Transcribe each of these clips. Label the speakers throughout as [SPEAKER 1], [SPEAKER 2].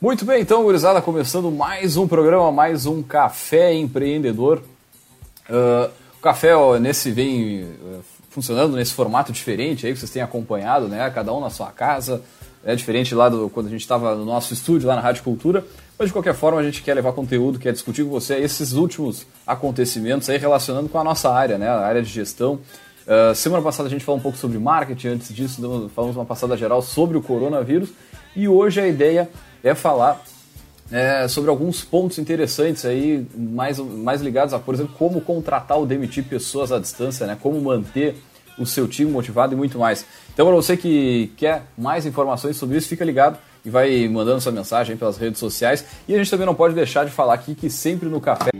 [SPEAKER 1] Muito bem, então, gurizada, começando mais um programa, mais um Café Empreendedor. Uh, o café ó, nesse vem uh, funcionando nesse formato diferente aí que vocês têm acompanhado, né? Cada um na sua casa, é diferente lá do quando a gente estava no nosso estúdio lá na Rádio Cultura. Mas de qualquer forma a gente quer levar conteúdo, quer discutir com você esses últimos acontecimentos aí relacionando com a nossa área, né? A área de gestão. Uh, semana passada a gente falou um pouco sobre marketing, antes disso falamos uma passada geral sobre o coronavírus e hoje a ideia é falar é, sobre alguns pontos interessantes aí, mais, mais ligados a, por exemplo, como contratar ou demitir pessoas à distância, né? Como manter o seu time motivado e muito mais. Então, para você que quer mais informações sobre isso, fica ligado e vai mandando sua mensagem pelas redes sociais. E a gente também não pode deixar de falar aqui que sempre no café.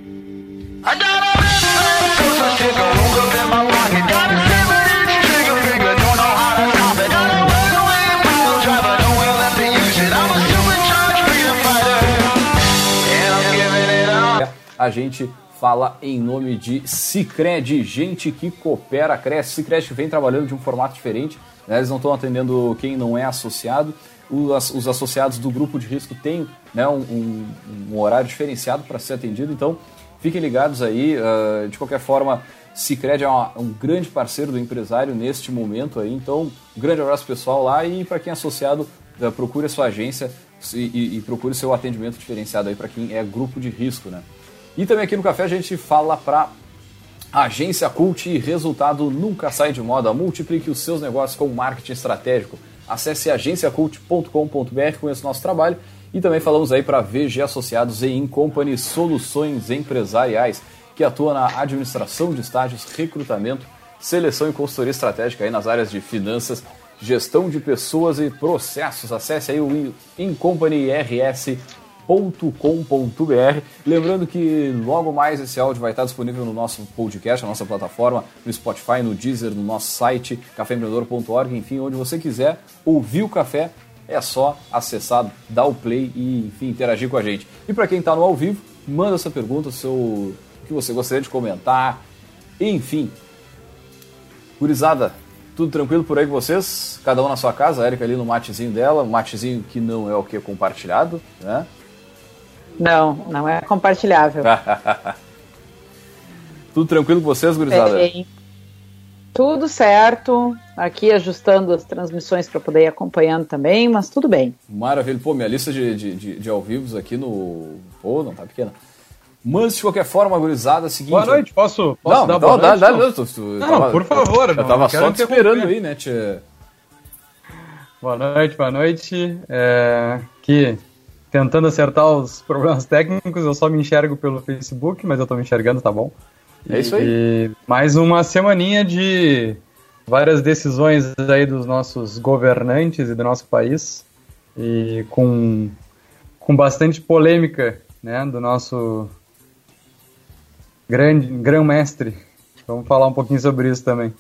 [SPEAKER 1] A gente fala em nome de Cicred, gente que coopera, cresce. Cicred vem trabalhando de um formato diferente, né? eles não estão atendendo quem não é associado. Os, os associados do grupo de risco têm né, um, um, um horário diferenciado para ser atendido, então fiquem ligados aí. Uh, de qualquer forma, Cicred é uma, um grande parceiro do empresário neste momento aí, então um grande abraço pessoal lá e para quem é associado, uh, procure a sua agência e, e, e procure seu atendimento diferenciado aí para quem é grupo de risco, né? E também aqui no café a gente fala para Agência Cult e resultado nunca sai de moda. Multiplique os seus negócios com marketing estratégico. Acesse agenciacult.com.br, conheça o nosso trabalho e também falamos aí para VG Associados e Incompany Soluções Empresariais, que atua na administração de estágios, recrutamento, seleção e consultoria estratégica aí nas áreas de finanças, gestão de pessoas e processos. Acesse aí o Incompany Www.cafeinacultura.com.br. Lembrando que logo mais esse áudio vai estar disponível no nosso podcast, na nossa plataforma, no Spotify, no Deezer, no nosso site, caféempreendedor.org, enfim, onde você quiser ouvir o café, é só acessar, dar o play e, enfim, interagir com a gente. E para quem está no ao vivo, manda sua pergunta, seu, o que você gostaria de comentar, enfim. Gurizada, tudo tranquilo por aí com vocês? Cada um na sua casa, a Erika ali no matezinho dela, um matezinho que não é o que é compartilhado, né?
[SPEAKER 2] Não, não é compartilhável.
[SPEAKER 1] Tudo tranquilo com vocês, gurizada? Bem,
[SPEAKER 2] tudo certo. Aqui ajustando as transmissões para poder ir acompanhando também, mas tudo bem.
[SPEAKER 1] Maravilha. Pô, minha lista de, de, de, de ao vivos aqui no. Pô, não tá pequena. Mas, de qualquer forma, gurizada, é seguinte.
[SPEAKER 3] Boa noite, posso, posso
[SPEAKER 1] não,
[SPEAKER 3] dar
[SPEAKER 1] boa noite? Dá, tu,
[SPEAKER 3] tu, não, tava, por favor.
[SPEAKER 1] Eu, eu tava só te esperando aí, né, tia?
[SPEAKER 3] Boa noite, boa noite. É, que tentando acertar os problemas técnicos, eu só me enxergo pelo Facebook, mas eu tô me enxergando, tá bom?
[SPEAKER 1] É isso aí.
[SPEAKER 3] E mais uma semaninha de várias decisões aí dos nossos governantes e do nosso país e com, com bastante polêmica, né, do nosso grande grão-mestre. Vamos falar um pouquinho sobre isso também.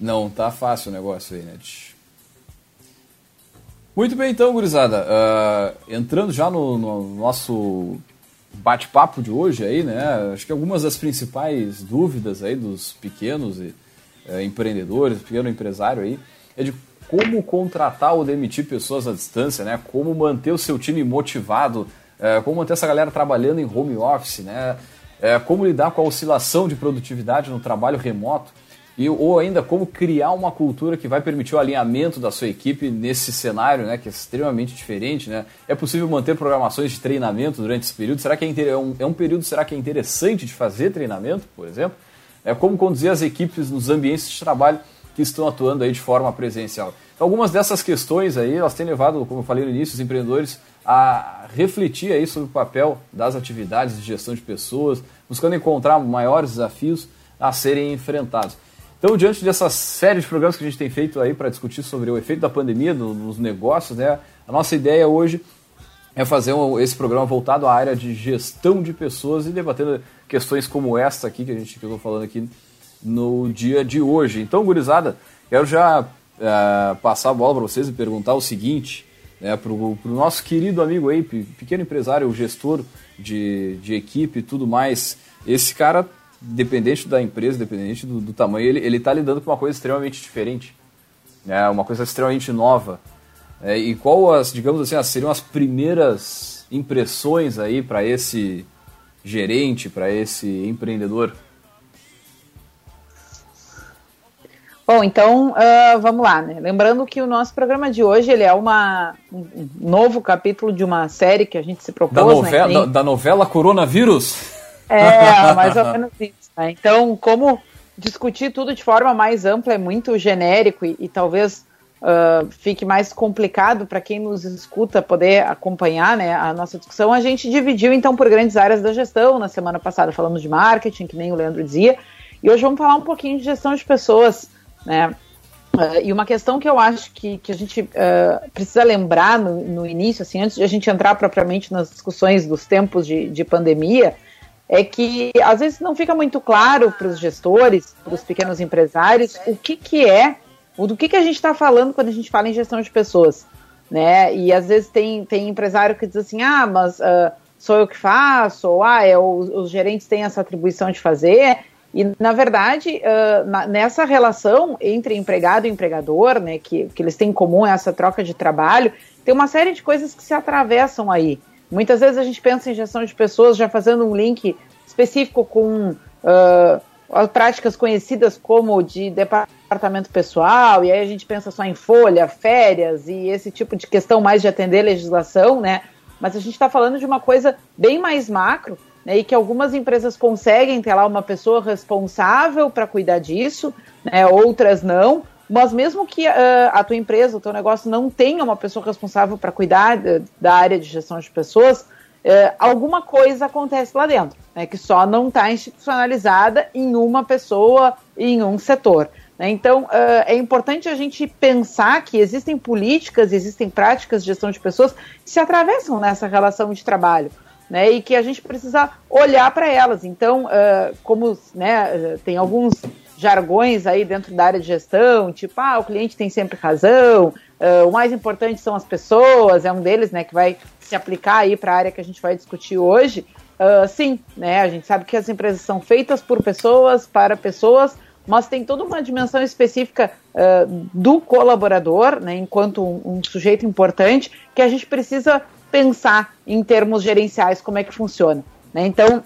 [SPEAKER 1] Não tá fácil o negócio aí, né? Muito bem, então, gurizada. Uh, entrando já no, no nosso bate-papo de hoje aí, né? Acho que algumas das principais dúvidas aí dos pequenos e, uh, empreendedores, pequeno empresário aí, é de como contratar ou demitir pessoas à distância, né? Como manter o seu time motivado, uh, como manter essa galera trabalhando em home office, né? É, como lidar com a oscilação de produtividade no trabalho remoto e, ou ainda como criar uma cultura que vai permitir o alinhamento da sua equipe nesse cenário, né, que é extremamente diferente, né? É possível manter programações de treinamento durante esse período? Será que é, é um, é um período será que é interessante de fazer treinamento, por exemplo? É como conduzir as equipes nos ambientes de trabalho que estão atuando aí de forma presencial. Então, algumas dessas questões aí, elas têm levado, como eu falei no início, os empreendedores a refletir aí sobre o papel das atividades de gestão de pessoas, buscando encontrar maiores desafios a serem enfrentados. Então, diante dessa série de programas que a gente tem feito aí para discutir sobre o efeito da pandemia nos negócios, né, a nossa ideia hoje é fazer um, esse programa voltado à área de gestão de pessoas e debatendo questões como essa aqui que a gente que eu estou falando aqui no dia de hoje. Então, gurizada, Quero já uh, passar a bola para vocês e perguntar o seguinte, né, para o nosso querido amigo aí, pequeno empresário, gestor de, de equipe e tudo mais. Esse cara, dependente da empresa, dependente do, do tamanho, ele está lidando com uma coisa extremamente diferente, né, uma coisa extremamente nova. É, e qual as, digamos assim, as, seriam as primeiras impressões aí para esse gerente, para esse empreendedor?
[SPEAKER 2] Bom, então uh, vamos lá, né? Lembrando que o nosso programa de hoje ele é uma, um novo capítulo de uma série que a gente se propôs. Da
[SPEAKER 1] novela, né? da, da novela Coronavírus?
[SPEAKER 2] É, mais ou menos isso. Né? Então, como discutir tudo de forma mais ampla é muito genérico e, e talvez uh, fique mais complicado para quem nos escuta poder acompanhar né, a nossa discussão, a gente dividiu então por grandes áreas da gestão. Na semana passada falamos de marketing, que nem o Leandro dizia, e hoje vamos falar um pouquinho de gestão de pessoas. Né? Uh, e uma questão que eu acho que, que a gente uh, precisa lembrar no, no, início, assim, antes de a gente entrar propriamente nas discussões dos tempos de, de pandemia, é que às vezes não fica muito claro para os gestores, para os pequenos empresários, o que, que é, o do que, que a gente está falando quando a gente fala em gestão de pessoas. Né? E às vezes tem, tem empresário que diz assim, ah, mas uh, sou eu que faço, ou ah, é, os, os gerentes têm essa atribuição de fazer, e, na verdade, uh, na, nessa relação entre empregado e empregador, né, que, que eles têm em comum essa troca de trabalho, tem uma série de coisas que se atravessam aí. Muitas vezes a gente pensa em gestão de pessoas já fazendo um link específico com uh, práticas conhecidas como de departamento pessoal, e aí a gente pensa só em folha, férias e esse tipo de questão mais de atender legislação, né? Mas a gente está falando de uma coisa bem mais macro né, e que algumas empresas conseguem ter lá uma pessoa responsável para cuidar disso, né, outras não. Mas mesmo que uh, a tua empresa, o teu negócio não tenha uma pessoa responsável para cuidar da área de gestão de pessoas, uh, alguma coisa acontece lá dentro, né, que só não está institucionalizada em uma pessoa, em um setor. Né. Então, uh, é importante a gente pensar que existem políticas, existem práticas de gestão de pessoas que se atravessam nessa relação de trabalho né, e que a gente precisa olhar para elas. Então, uh, como né, tem alguns jargões aí dentro da área de gestão, tipo, ah, o cliente tem sempre razão, uh, o mais importante são as pessoas, é um deles, né, que vai se aplicar aí para a área que a gente vai discutir hoje. Uh, sim, né, a gente sabe que as empresas são feitas por pessoas, para pessoas, mas tem toda uma dimensão específica uh, do colaborador, né, enquanto um, um, sujeito importante, que a gente precisa pensar em termos gerenciais como é que funciona. Né? Então,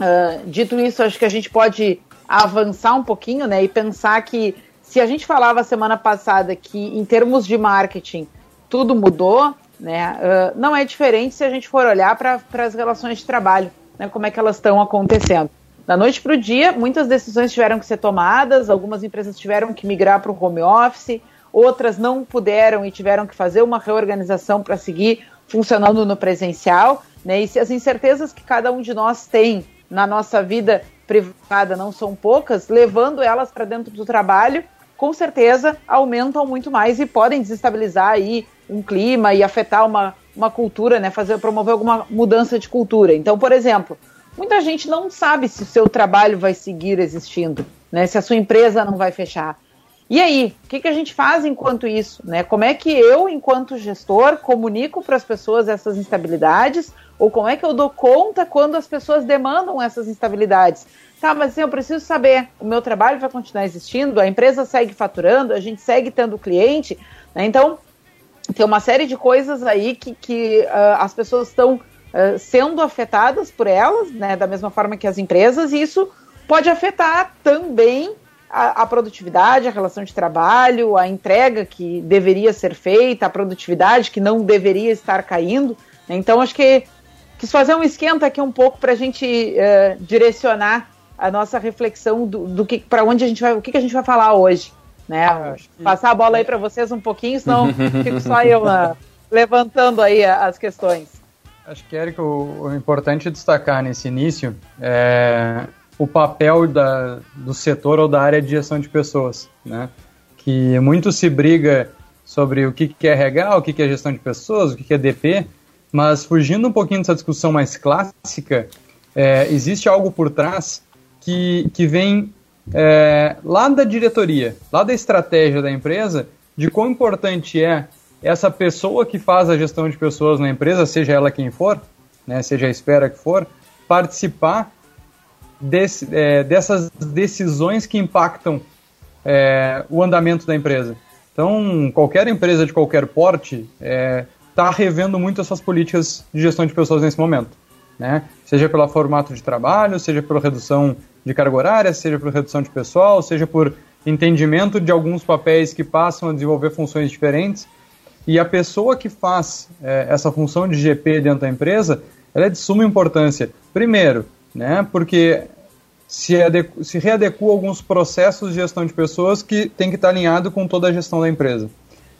[SPEAKER 2] uh, dito isso, acho que a gente pode avançar um pouquinho né, e pensar que se a gente falava semana passada que em termos de marketing tudo mudou, né, uh, não é diferente se a gente for olhar para as relações de trabalho, né, como é que elas estão acontecendo. Da noite para o dia, muitas decisões tiveram que ser tomadas, algumas empresas tiveram que migrar para o home office, outras não puderam e tiveram que fazer uma reorganização para seguir funcionando no presencial, né? E se as incertezas que cada um de nós tem na nossa vida privada não são poucas, levando elas para dentro do trabalho, com certeza aumentam muito mais e podem desestabilizar aí um clima e afetar uma, uma cultura, né? Fazer promover alguma mudança de cultura. Então, por exemplo, muita gente não sabe se o seu trabalho vai seguir existindo, né? Se a sua empresa não vai fechar. E aí, o que, que a gente faz enquanto isso? Né? Como é que eu, enquanto gestor, comunico para as pessoas essas instabilidades? Ou como é que eu dou conta quando as pessoas demandam essas instabilidades? Tá, mas assim, eu preciso saber, o meu trabalho vai continuar existindo, a empresa segue faturando, a gente segue tendo cliente, né? Então, tem uma série de coisas aí que, que uh, as pessoas estão uh, sendo afetadas por elas, né? Da mesma forma que as empresas, e isso pode afetar também a, a, produtividade, a relação de trabalho, a entrega que deveria ser feita, a produtividade que não deveria estar caindo. Né? Então, acho que quis fazer um esquenta aqui um pouco para a gente uh, direcionar a nossa reflexão do, do que para onde a gente vai, o que, que a gente vai falar hoje, né? Ah. Passar a bola aí para vocês um pouquinho, senão fico só eu uh, levantando aí as questões.
[SPEAKER 3] Acho que, Eric, o, o importante destacar nesse início é o papel da, do setor ou da área de gestão de pessoas, né? Que muito se briga sobre o que, que é RH, o que, que é gestão de pessoas, o que, que é DP, mas fugindo um pouquinho dessa discussão mais clássica, é, existe algo por trás que, que vem é, lá da diretoria, lá da estratégia da empresa, de quão importante é essa pessoa que faz a gestão de pessoas na empresa, seja ela quem for, né, seja a espera que for, participar desse, é, dessas decisões que impactam é, o andamento da empresa. Então, qualquer empresa de qualquer porte está é, revendo muito as suas políticas de gestão de pessoas nesse momento. Né? Seja pelo formato de trabalho, seja pela redução de carga horária, seja por redução de pessoal, seja por entendimento de alguns papéis que passam a desenvolver funções diferentes. E a pessoa que faz é, essa função de GP dentro da empresa, ela é de suma importância. Primeiro, né, porque se, se alguns processos de gestão de pessoas que tem que estar alinhado com toda a gestão da empresa.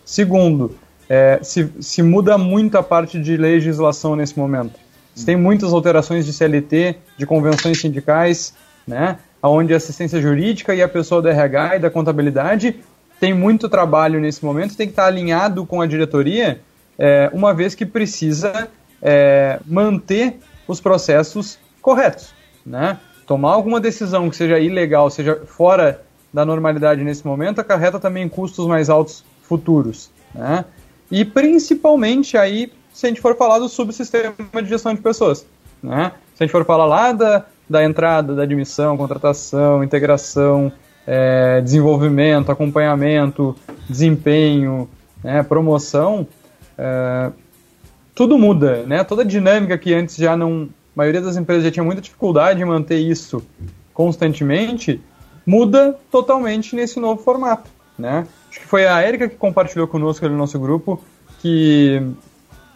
[SPEAKER 3] Segundo, é, se, se muda muito a parte de legislação nesse momento. Se tem muitas alterações de CLT, de convenções sindicais, né, onde a assistência jurídica e a pessoa do RH e da contabilidade tem muito trabalho nesse momento, tem que estar alinhado com a diretoria, é, uma vez que precisa é, manter os processos corretos, né? tomar alguma decisão que seja ilegal, seja fora da normalidade nesse momento, acarreta também custos mais altos futuros. Né? E principalmente aí, se a gente for falar do subsistema de gestão de pessoas. Né? Se a gente for falar lá da, da entrada, da admissão, contratação, integração, é, desenvolvimento, acompanhamento, desempenho, né, promoção, é, tudo muda, né? Toda a dinâmica que antes já não, maioria das empresas já tinha muita dificuldade em manter isso constantemente, muda totalmente nesse novo formato, né? Acho que foi a Erika que compartilhou conosco ali no nosso grupo que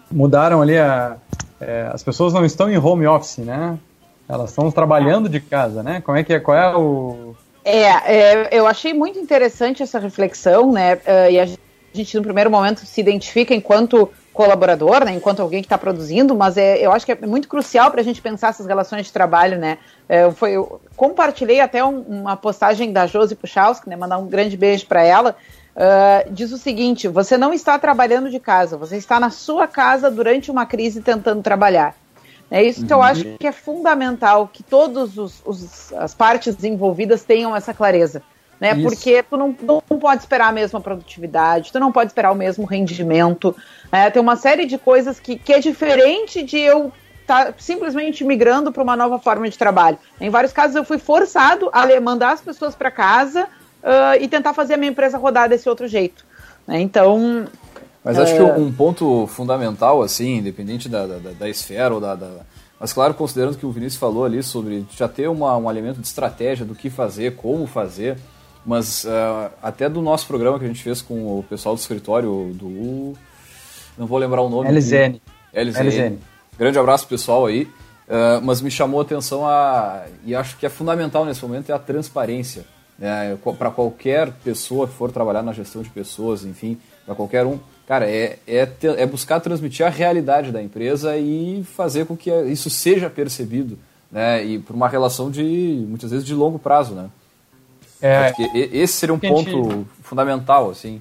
[SPEAKER 3] mudaram ali a, é, as pessoas não estão em home office, né? Elas estão trabalhando de casa, né? Como é que é? Qual é o
[SPEAKER 2] é, é, eu achei muito interessante essa reflexão, né? Uh, e a gente, no primeiro momento, se identifica enquanto colaborador, né, enquanto alguém que está produzindo, mas é, eu acho que é muito crucial para a gente pensar essas relações de trabalho, né? É, foi, eu compartilhei até um, uma postagem da Josi Puchalski, né, mandar um grande beijo para ela. Uh, diz o seguinte: você não está trabalhando de casa, você está na sua casa durante uma crise tentando trabalhar. É isso que eu uhum. acho que é fundamental, que todas as partes envolvidas tenham essa clareza né? Isso. Porque tu não, não pode esperar a mesma produtividade, tu não pode esperar o mesmo rendimento. Né? Tem uma série de coisas que, que é diferente de eu estar tá simplesmente migrando para uma nova forma de trabalho. Em vários casos eu fui forçado a mandar as pessoas para casa uh, e tentar fazer a minha empresa rodar desse outro jeito. Né? Então.
[SPEAKER 1] Mas acho que um ponto fundamental, assim, independente da, da, da esfera ou da, da, Mas claro, considerando que o Vinícius falou ali sobre já ter uma, um elemento de estratégia do que fazer, como fazer, mas uh, até do nosso programa que a gente fez com o pessoal do escritório do. Não vou lembrar o nome.
[SPEAKER 3] LZN.
[SPEAKER 1] LZN. LZN. Grande abraço pessoal aí. Uh, mas me chamou a atenção a. E acho que é fundamental nesse momento é a transparência. Né? Para qualquer pessoa que for trabalhar na gestão de pessoas, enfim, para qualquer um. Cara, é, é, ter, é buscar transmitir a realidade da empresa e fazer com que isso seja percebido. Né? E por uma relação de, muitas vezes, de longo prazo, né? É, Acho que esse seria um ponto gente, fundamental, assim.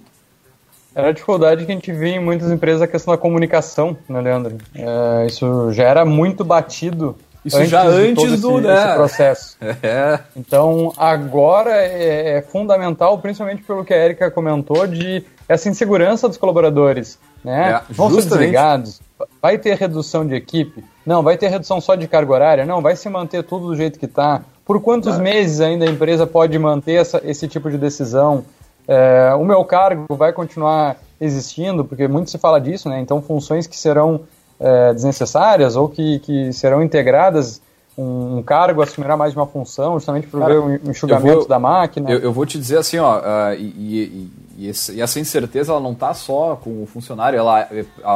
[SPEAKER 3] Era a dificuldade que a gente vê em muitas empresas a questão da comunicação, né, Leandro? É, isso já era muito batido
[SPEAKER 1] isso antes já antes do
[SPEAKER 3] esse, né? esse processo. É. Então, agora é, é, fundamental, principalmente pelo que a Erika comentou, de essa insegurança dos colaboradores. Né? É, Vão ser desligados, vai ter redução de equipe, não, vai ter redução só de carga horária, não, vai se manter tudo do jeito que está. Por quantos meses ainda a empresa pode manter essa, esse tipo de decisão? É, o meu cargo vai continuar existindo, porque muito se fala disso, né? Então, funções que serão é, desnecessárias ou que, que serão integradas, um, um, cargo assumirá mais de uma função, justamente por ver o enxugamento vou, da máquina.
[SPEAKER 1] Eu, eu, vou te dizer assim, ó, uh, e, e, e, e, essa incerteza ela não está só com o funcionário, ela,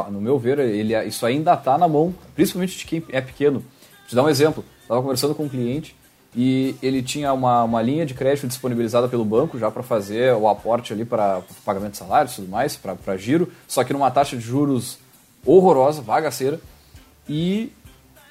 [SPEAKER 1] no meu ver, ele, isso ainda está na mão, principalmente de quem é pequeno. Vou te dar um exemplo. Estava conversando com um cliente e ele tinha uma, uma linha de crédito disponibilizada pelo banco já para fazer o aporte ali para pagamento de salários e tudo mais, para giro, só que numa taxa de juros horrorosa, bagaceira, e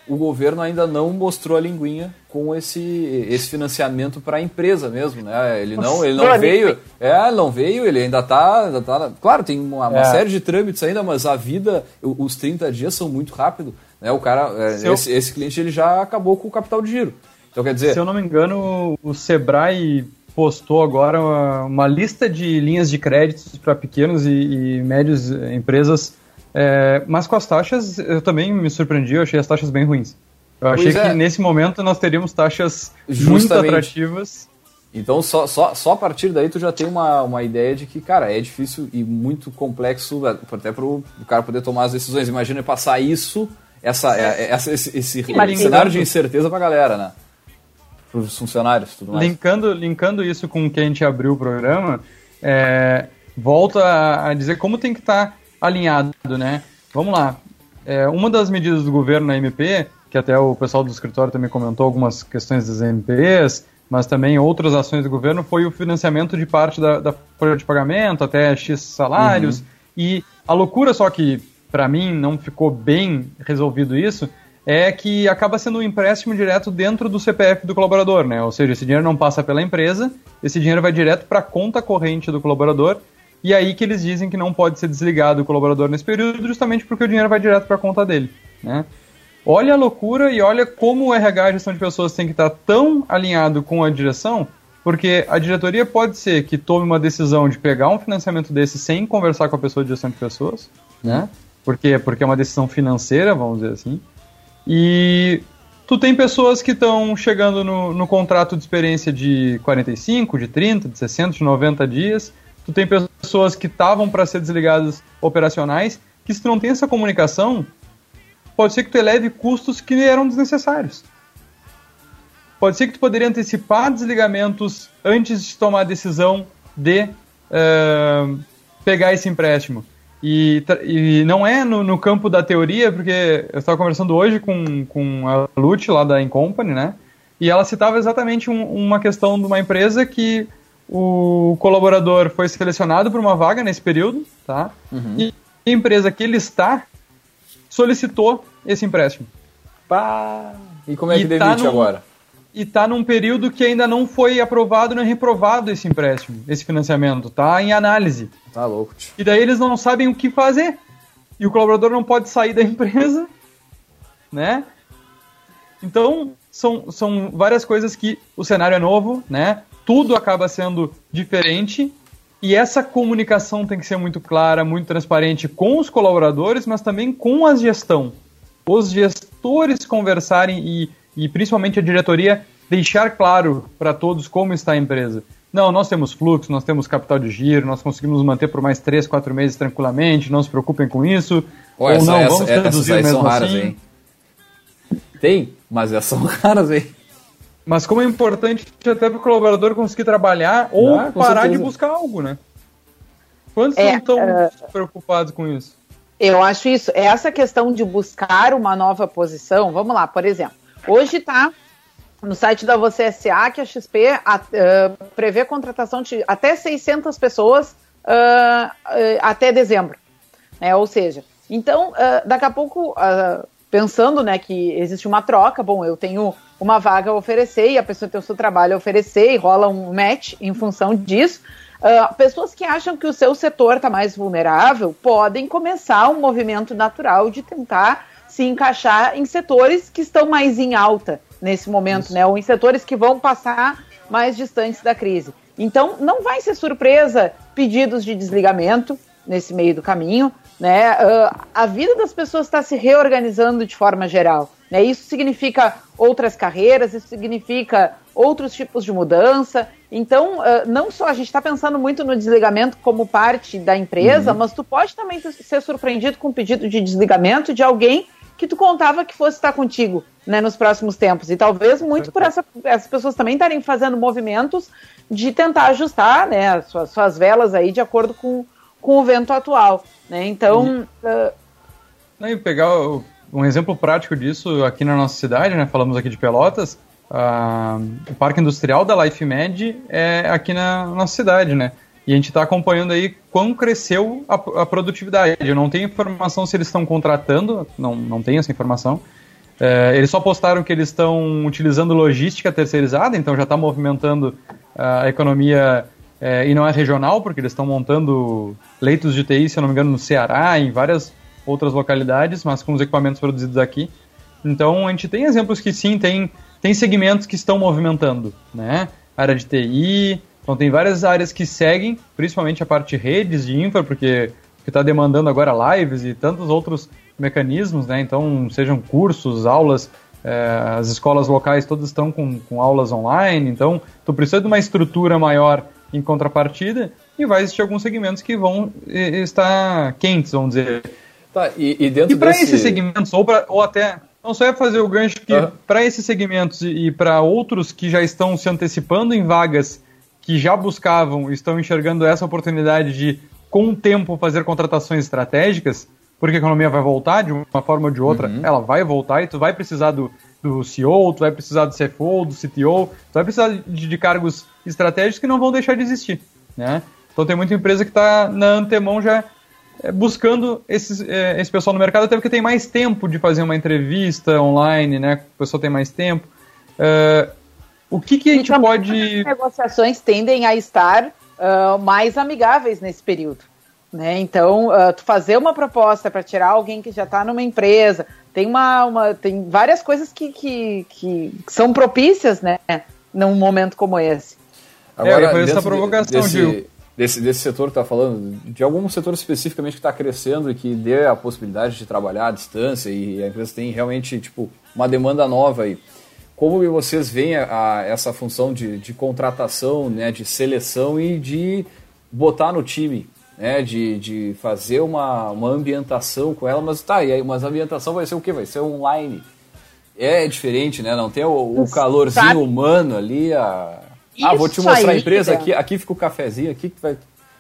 [SPEAKER 1] o governo ainda não mostrou a linguinha com esse, esse financiamento para a empresa mesmo, né? Ele não, ele não veio, é, não veio, ele ainda está, ainda tá, claro, tem uma, uma é. série de trâmites ainda, mas a vida, os 30 dias são muito rápido, né? O cara, é, esse, esse cliente ele já acabou com o capital de giro.
[SPEAKER 3] Então quer dizer. Se eu não me engano, o Sebrae postou agora uma, uma lista de linhas de créditos para pequenos e, e médios empresas, é, mas com as taxas eu também me surpreendi, eu achei as taxas bem ruins. Eu achei é. que nesse momento nós teríamos taxas Justamente. muito atrativas.
[SPEAKER 1] Então, só, só, só a partir daí tu já tem uma, uma ideia de que, cara, é difícil e muito complexo até para o cara poder tomar as decisões. Imagina passar isso, essa, é, essa esse, esse cenário de incerteza para a galera, né? Para os funcionários tudo mais.
[SPEAKER 3] Linkando, linkando isso com o que a gente abriu o programa, é, volta a, a, dizer como tem que estar tá alinhado, né? Vamos lá. É, uma das medidas do governo na MP que até o pessoal do escritório também comentou algumas questões das MPs, mas também outras ações do governo, foi o financiamento de parte da, da folha de pagamento, até X salários. Uhum. E a loucura, só que para mim não ficou bem resolvido isso, é que acaba sendo um empréstimo direto dentro do CPF do colaborador, né? Ou seja, esse dinheiro não passa pela empresa, esse dinheiro vai direto para a conta corrente do colaborador, e aí que eles dizem que não pode ser desligado o colaborador nesse período, justamente porque o dinheiro vai direto para a conta dele, né? Olha a loucura e olha como o RH, a gestão de pessoas, tem que estar tão alinhado com a direção, porque a diretoria pode ser que tome uma decisão de pegar um financiamento desse sem conversar com a pessoa de gestão de pessoas, né? Porque, porque é uma decisão financeira, vamos dizer assim. E tu tem pessoas que estão chegando no, no contrato de experiência de 45, de 30, de 60, de 90 dias. Tu tem pessoas que estavam para ser desligadas operacionais, que se tu não tem essa comunicação, pode ser que tu eleve custos que eram desnecessários. Pode ser que tu poderia antecipar desligamentos antes de tomar a decisão de uh, pegar esse empréstimo. E, e não é no, no, campo da teoria, porque eu estava conversando hoje com, com a Lute, lá da Incompany, né? E ela citava exatamente um, uma questão de uma empresa que o colaborador foi selecionado para uma vaga nesse período, tá? Uhum. E a empresa que ele está solicitou esse empréstimo.
[SPEAKER 1] Pá. E como é que e tá demite tá num, agora?
[SPEAKER 3] E está num período que ainda não foi aprovado nem reprovado esse empréstimo, esse financiamento. Tá em análise.
[SPEAKER 1] Tá louco. Tio.
[SPEAKER 3] E daí eles não sabem o que fazer. E o colaborador não pode sair da empresa, né? Então, são, são várias coisas que o cenário é novo, né? Tudo acaba sendo diferente e essa comunicação tem que ser muito clara, muito transparente com os colaboradores, mas também com a gestão. Os gestores conversarem e, e principalmente a diretoria deixar claro para todos como está a empresa. Não, nós temos fluxo, nós temos capital de giro, nós conseguimos manter por mais 3, 4 meses tranquilamente, não se preocupem com isso.
[SPEAKER 1] Pô, ou essa, não, essa, vamos reduzir mesmo são raras, assim. Hein? Tem, mas essas são raras, hein?
[SPEAKER 3] Mas como é importante até para o colaborador conseguir trabalhar ou ah, parar certeza. de buscar algo, né? Quantos é, estão uh, preocupados com isso?
[SPEAKER 2] Eu acho isso. Essa questão de buscar uma nova posição, vamos lá, por exemplo, hoje está no site da Você SA que a XP uh, prevê a contratação de até 600 pessoas uh, até dezembro. Né? Ou seja, então, daqui a pouco pensando né, que existe uma troca, bom, eu tenho uma vaga a oferecer e a pessoa tem o seu trabalho a oferecer e rola um match em função disso. Uh, pessoas que acham que o seu setor está mais vulnerável podem começar um movimento natural de tentar se encaixar em setores que estão mais em alta nesse momento, Isso. né? Ou em setores que vão passar mais distantes da crise. Então, não vai ser surpresa pedidos de desligamento nesse meio do caminho. Né? Uh, a vida das pessoas está se reorganizando de forma geral. Né? Isso significa outras carreiras, isso significa outros tipos de mudança. Então, uh, não só a gente está pensando muito no desligamento como parte da empresa, uhum. mas tu pode também ser surpreendido com um pedido de desligamento de alguém que tu contava que fosse estar contigo né, nos próximos tempos. E talvez muito por essa, essas pessoas também estarem fazendo movimentos de tentar ajustar né, suas, suas velas aí de acordo com, com o vento atual. Né? Então. E,
[SPEAKER 3] uh... e pegar um exemplo prático disso aqui na nossa cidade, né? Falamos aqui de Pelotas. Uh, o Parque Industrial da LifeMed é aqui na nossa cidade, né? E a gente está acompanhando aí quão cresceu a, a, produtividade. Eu não tenho informação se eles estão contratando, não, não tenho essa informação. É, eles só postaram que eles estão utilizando logística terceirizada, então já está movimentando a economia é, e não é regional, porque eles estão montando leitos de TI, se eu não me engano, no Ceará, em várias outras localidades, mas com os equipamentos produzidos aqui. Então a gente tem exemplos que sim, tem tem segmentos que estão movimentando, né? Área de TI, então tem várias áreas que seguem, principalmente a parte de redes de infra, porque está demandando agora lives e tantos outros mecanismos, né? Então, sejam cursos, aulas, é, as escolas locais todas estão com, com aulas online, então tu precisa de uma estrutura maior em contrapartida e vai existir alguns segmentos que vão estar quentes, vamos dizer.
[SPEAKER 1] Tá, e, e dentro
[SPEAKER 3] E para
[SPEAKER 1] desse...
[SPEAKER 3] esses segmentos, ou, pra, ou até não só é fazer o gancho que uhum. para esses segmentos e, e para outros que já estão se antecipando em vagas que já buscavam, estão enxergando essa oportunidade de, com o tempo, fazer contratações estratégicas, porque a economia vai voltar de uma forma ou de outra, uhum. ela vai voltar e tu vai precisar do, do CEO, tu vai precisar do CFO, do CTO, tu vai precisar de, de cargos estratégicos que não vão deixar de existir, né? Então tem muita empresa que está na antemão já é, buscando esses, é, esse pessoal no mercado, até porque tem mais tempo de fazer uma entrevista online, né? O pessoal tem mais tempo. Uh, o que, que a gente pode.
[SPEAKER 2] As negociações tendem a estar uh, mais amigáveis nesse período. Né? Então, uh, tu fazer uma proposta para tirar alguém que já está numa empresa, tem, uma, uma, tem várias coisas que, que, que são propícias né? num momento como esse.
[SPEAKER 3] Agora, é, essa provocação,
[SPEAKER 1] desse, Gil desse, desse setor que está falando, de algum setor especificamente que está crescendo e que dê a possibilidade de trabalhar à distância e a empresa tem realmente tipo, uma demanda nova aí. Como vocês veem a, a, essa função de, de contratação, né, de seleção e de botar no time, né, de, de fazer uma, uma ambientação com ela, mas tá, e aí, mas a ambientação vai ser o quê? Vai ser online. É diferente, né? Não tem o, o calorzinho humano ali, a, ah, vou te mostrar aí, a empresa aqui, aqui fica o cafezinho, aqui que vai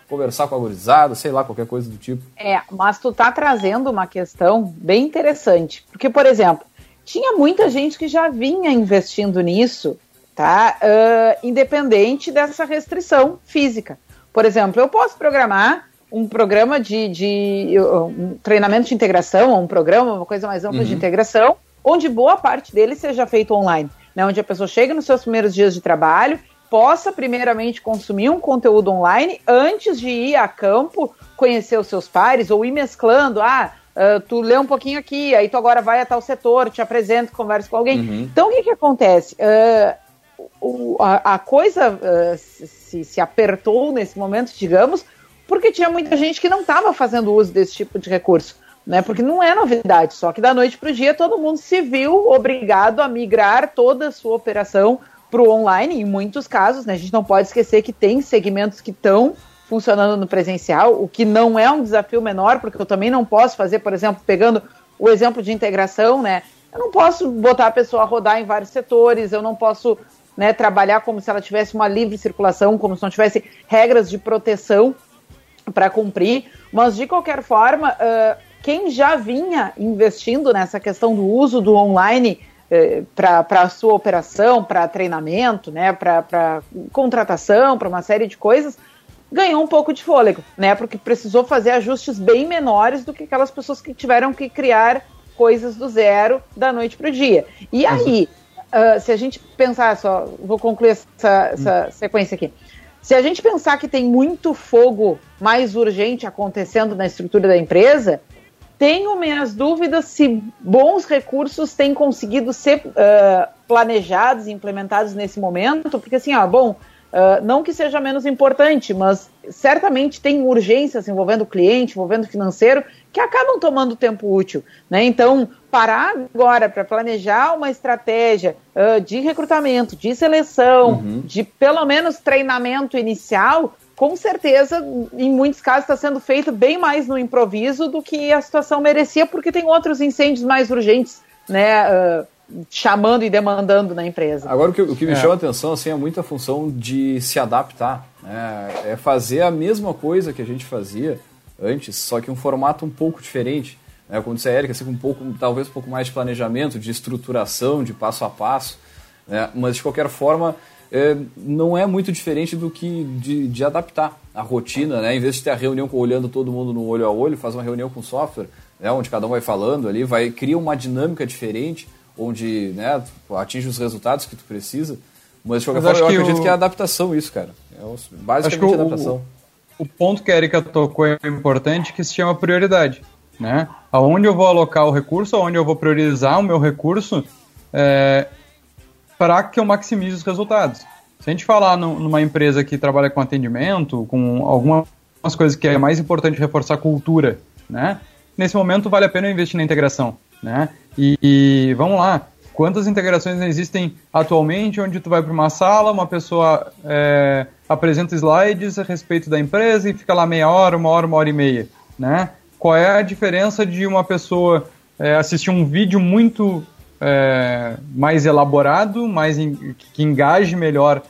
[SPEAKER 1] conversar com a gurizada, sei lá, qualquer coisa do tipo.
[SPEAKER 2] É, mas tu tá trazendo uma questão bem interessante, porque, por exemplo, tinha muita gente que já vinha investindo nisso, tá? Uh, independente dessa restrição física. Por exemplo, eu posso programar um programa de, de um treinamento de integração, ou um programa, uma coisa mais ampla uhum. de integração, onde boa parte dele seja feito online. Né, onde a pessoa chega nos seus primeiros dias de trabalho possa primeiramente consumir um conteúdo online antes de ir a campo conhecer os seus pares ou ir mesclando, ah, uh, tu lê um pouquinho aqui, aí tu agora vai a tal setor, te apresento, conversa com alguém. Uhum. Então o que que acontece? Uh, o, a, a, coisa uh, se, se apertou nesse momento, digamos, porque tinha muita gente que não estava fazendo uso desse tipo de recurso. Né, porque não é novidade, só que da noite para o dia todo mundo se viu obrigado a migrar toda a sua operação para o online, em muitos casos, né? A gente não pode esquecer que tem segmentos que estão funcionando no presencial, o que não é um desafio menor, porque eu também não posso fazer, por exemplo, pegando o exemplo de integração, né? Eu não posso botar a pessoa a rodar em vários setores, eu não posso né, trabalhar como se ela tivesse uma livre circulação, como se não tivesse regras de proteção para cumprir, mas de qualquer forma, uh, quem já vinha investindo nessa questão do uso do online eh, para a sua operação, para treinamento, né, para contratação, para uma série de coisas, ganhou um pouco de fôlego, né, porque precisou fazer ajustes bem menores do que aquelas pessoas que tiveram que criar coisas do zero da noite para o dia. E aí, uh, se a gente pensar só, vou concluir essa, essa sequência aqui. Se a gente pensar que tem muito fogo mais urgente acontecendo na estrutura da empresa, tenho minhas dúvidas se bons recursos têm conseguido ser uh, planejados e implementados nesse momento, porque assim, ó, bom, uh, não que seja menos importante, mas certamente tem urgências envolvendo o cliente, envolvendo o financeiro, que acabam tomando tempo útil. Né? Então, parar agora para planejar uma estratégia uh, de recrutamento, de seleção, uhum. de pelo menos treinamento inicial, com certeza, em muitos casos, está sendo feito bem mais no improviso do que a situação merecia, porque tem outros incêndios mais urgentes, né? Uh, chamando e demandando na empresa.
[SPEAKER 1] Agora, o que, o que me é. chama a atenção assim, é muita função de se adaptar. Né? É fazer a mesma coisa que a gente fazia antes, só que um formato um pouco diferente. Né? Como disse a Erika, assim, com um pouco, talvez um pouco mais de planejamento, de estruturação, de passo a passo. Né? Mas, de qualquer forma, é, não é muito diferente do que de, de, adaptar a rotina, né? Em vez de ter a reunião olhando todo mundo no olho a olho, faz uma reunião com software, né? onde cada um vai falando ali, vai cria uma dinâmica diferente, onde né, atinge os resultados que tu precisa. Mas de qualquer Mas forma, eu acredito o... que é adaptação isso, cara. É basicamente
[SPEAKER 3] o,
[SPEAKER 1] adaptação.
[SPEAKER 3] O, o ponto que a Erika tocou é importante, que se chama prioridade. Né? Aonde eu vou alocar o recurso, aonde eu vou priorizar o meu recurso, é, para que eu maximize os resultados. Se a gente falar no, numa empresa que trabalha com atendimento, com algumas coisas que é mais importante reforçar a cultura, né? Nesse momento vale a pena investir na integração, né? E, e vamos lá, quantas integrações existem atualmente onde tu vai para uma sala, uma pessoa é, apresenta slides a respeito da empresa e fica lá meia hora, uma hora, uma hora e meia, né? Qual é a diferença de uma pessoa é, assistir um vídeo muito é, mais elaborado, mais que engaje melhor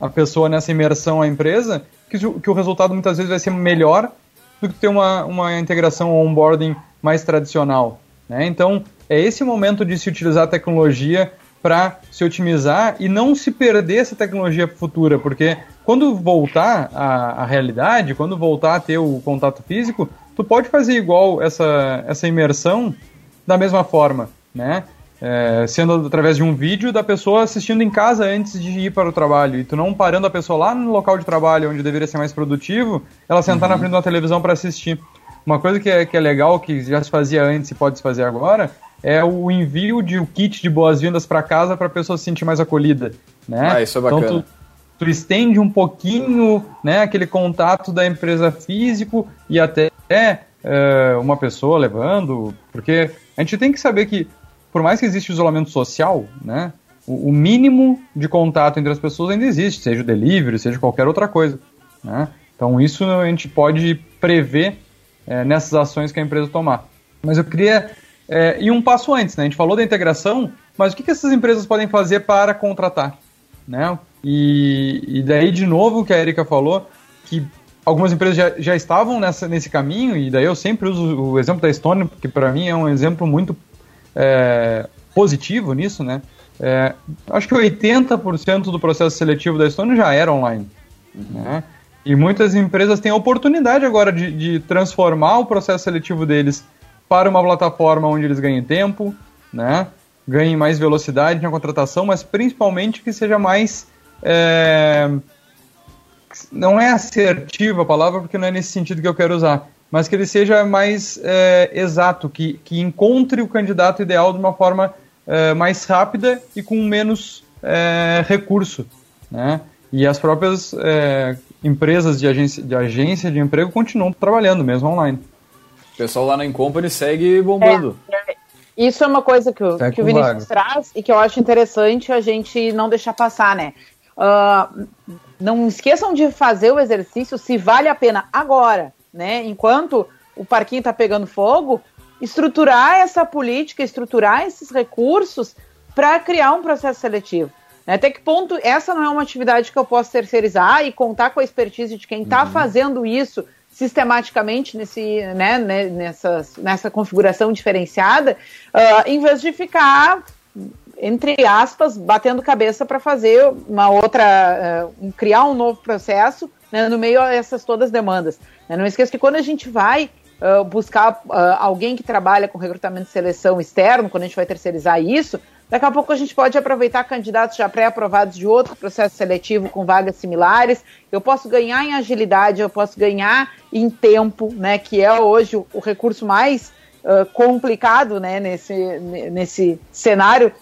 [SPEAKER 3] a pessoa nessa imersão à empresa, que, que o resultado muitas vezes vai ser melhor do que ter uma, uma integração onboarding mais tradicional. Né? Então, é esse momento de se utilizar a tecnologia para se otimizar e não se perder essa tecnologia futura, porque quando voltar à, à, realidade, quando voltar a ter o contato físico, tu pode fazer igual essa, essa imersão da mesma forma, né? É, sendo através de um vídeo da pessoa assistindo em casa antes de ir para o trabalho e tu não parando a pessoa lá no local de trabalho onde deveria ser mais produtivo, ela sentar uhum. na frente de uma televisão para assistir. Uma coisa que é, que é legal, que já se fazia antes e pode se fazer agora, é o envio de um kit de boas-vindas para casa para a pessoa se sentir mais acolhida, né?
[SPEAKER 1] Ah, isso é bacana. Então, tu,
[SPEAKER 3] tu estende um pouquinho, né, aquele contato da empresa físico e até é, uma pessoa levando, porque a gente tem que saber que por mais que exista isolamento social, né, o, o, mínimo de contato entre as pessoas ainda existe, seja o delivery, seja qualquer outra coisa. Né? Então isso a gente pode prever é, nessas ações que a empresa tomar. Mas eu queria é, ir um passo antes, né? A gente falou da integração, mas o que, que essas empresas podem fazer para contratar? Né? E, e daí, de novo, o que a Erika falou, que algumas empresas já, já estavam nessa, nesse caminho, e daí eu sempre uso o exemplo da Estônia, porque para mim é um exemplo muito é, positivo nisso, né? É, acho que 80% do processo seletivo da Estônia já era online. Né? E muitas empresas têm a oportunidade agora de, de, transformar o processo seletivo deles para uma plataforma onde eles ganhem tempo, né? ganhem mais velocidade na contratação, mas principalmente que seja mais. É, não é assertiva a palavra, porque não é nesse sentido que eu quero usar, mas que ele seja mais é, exato, que, que encontre o candidato ideal de uma forma é, mais rápida e com menos é, recurso. Né? E as próprias é, empresas de agência, de agência de emprego continuam trabalhando, mesmo online.
[SPEAKER 1] O pessoal lá na Incompany segue bombando.
[SPEAKER 2] É, é, isso é uma coisa que, o, que o Vinícius traz e que eu acho interessante a gente não deixar passar, né? Uh, não esqueçam de fazer o exercício se vale a pena agora né? Enquanto o parquinho está pegando fogo, estruturar essa política, estruturar esses recursos para criar um processo seletivo. Né? Até que ponto essa não é uma atividade que eu posso terceirizar e contar com a expertise de quem está uhum. fazendo isso sistematicamente nesse, né, nessa, nessa configuração diferenciada, uh, em vez de ficar entre aspas, batendo cabeça para fazer uma outra, uh, criar um novo processo né, no meio a essas todas as demandas. Né? Não esqueça que quando a gente vai uh, buscar uh, alguém que trabalha com recrutamento e seleção externo, quando a gente vai terceirizar isso, daqui a pouco a gente pode aproveitar candidatos já pré-aprovados de outro processo seletivo com vagas similares. Eu posso ganhar em agilidade, eu posso ganhar em tempo, né, que é hoje o, o recurso mais uh, complicado né, nesse, nesse cenário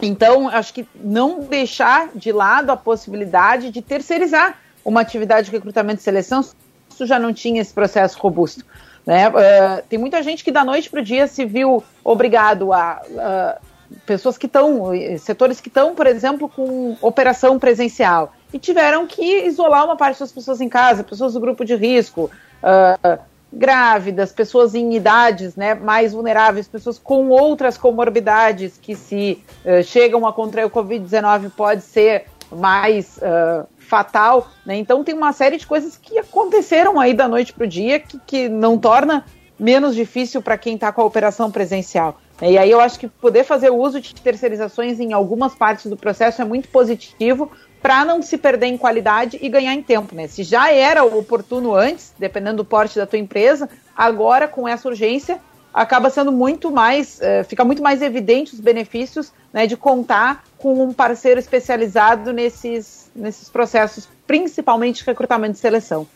[SPEAKER 2] então, acho que não deixar de lado a possibilidade de terceirizar uma atividade de recrutamento e seleção se já não tinha esse processo robusto. Né? Uh, tem muita gente que da noite para o dia se viu obrigado a. Uh, pessoas que estão, setores que estão, por exemplo, com operação presencial e tiveram que isolar uma parte das pessoas em casa, pessoas do grupo de risco, uh, grávidas, pessoas em idades né, mais vulneráveis, pessoas com outras comorbidades que se uh, chegam a contrair o Covid-19 pode ser mais uh, fatal. Né? Então tem uma série de coisas que aconteceram aí da noite para o dia que, que não torna menos difícil para quem está com a operação presencial. E aí eu acho que poder fazer uso de terceirizações em algumas partes do processo é muito positivo, para não se perder em qualidade e ganhar em tempo, né? Se já era oportuno antes, dependendo do porte da tua empresa, agora com essa urgência acaba sendo muito mais, uh, fica muito mais evidente os benefícios né, de contar com um parceiro especializado nesses, nesses processos, principalmente recrutamento e seleção.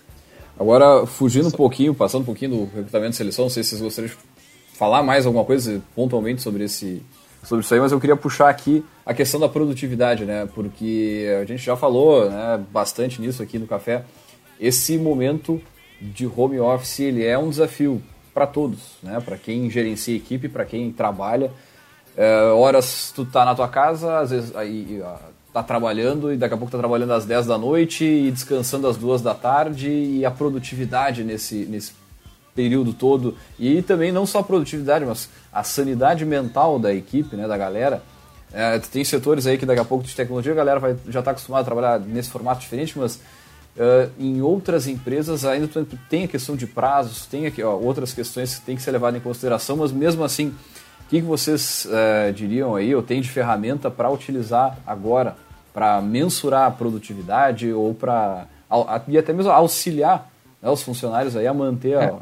[SPEAKER 1] Agora, fugindo um pouquinho, passando um pouquinho do recrutamento e seleção, não sei se vocês gostariam de falar mais alguma coisa pontualmente sobre esse sobre isso aí, mas eu queria puxar aqui a questão da produtividade, né? Porque a gente já falou né, bastante nisso aqui no café. Esse momento de home office ele é um desafio para todos, né? Para quem gerencia equipe, para quem trabalha. É, horas tu tá na tua casa, às vezes aí tá trabalhando e daqui a pouco tá trabalhando às 10 da noite e descansando às 2 da tarde e a produtividade nesse, nesse período todo e também não só a produtividade, mas a sanidade mental da equipe, né, da galera. É, tem setores aí que daqui a pouco de tecnologia a galera vai, já está acostumada a trabalhar nesse formato diferente, mas uh, em outras empresas ainda tem a questão de prazos, tem aqui, ó, outras questões que tem que ser levadas em consideração, mas mesmo assim, o que, que vocês uh, diriam aí, ou tem de ferramenta para utilizar agora, para mensurar a produtividade ou para e até mesmo auxiliar né, os funcionários aí a manter a,
[SPEAKER 3] é.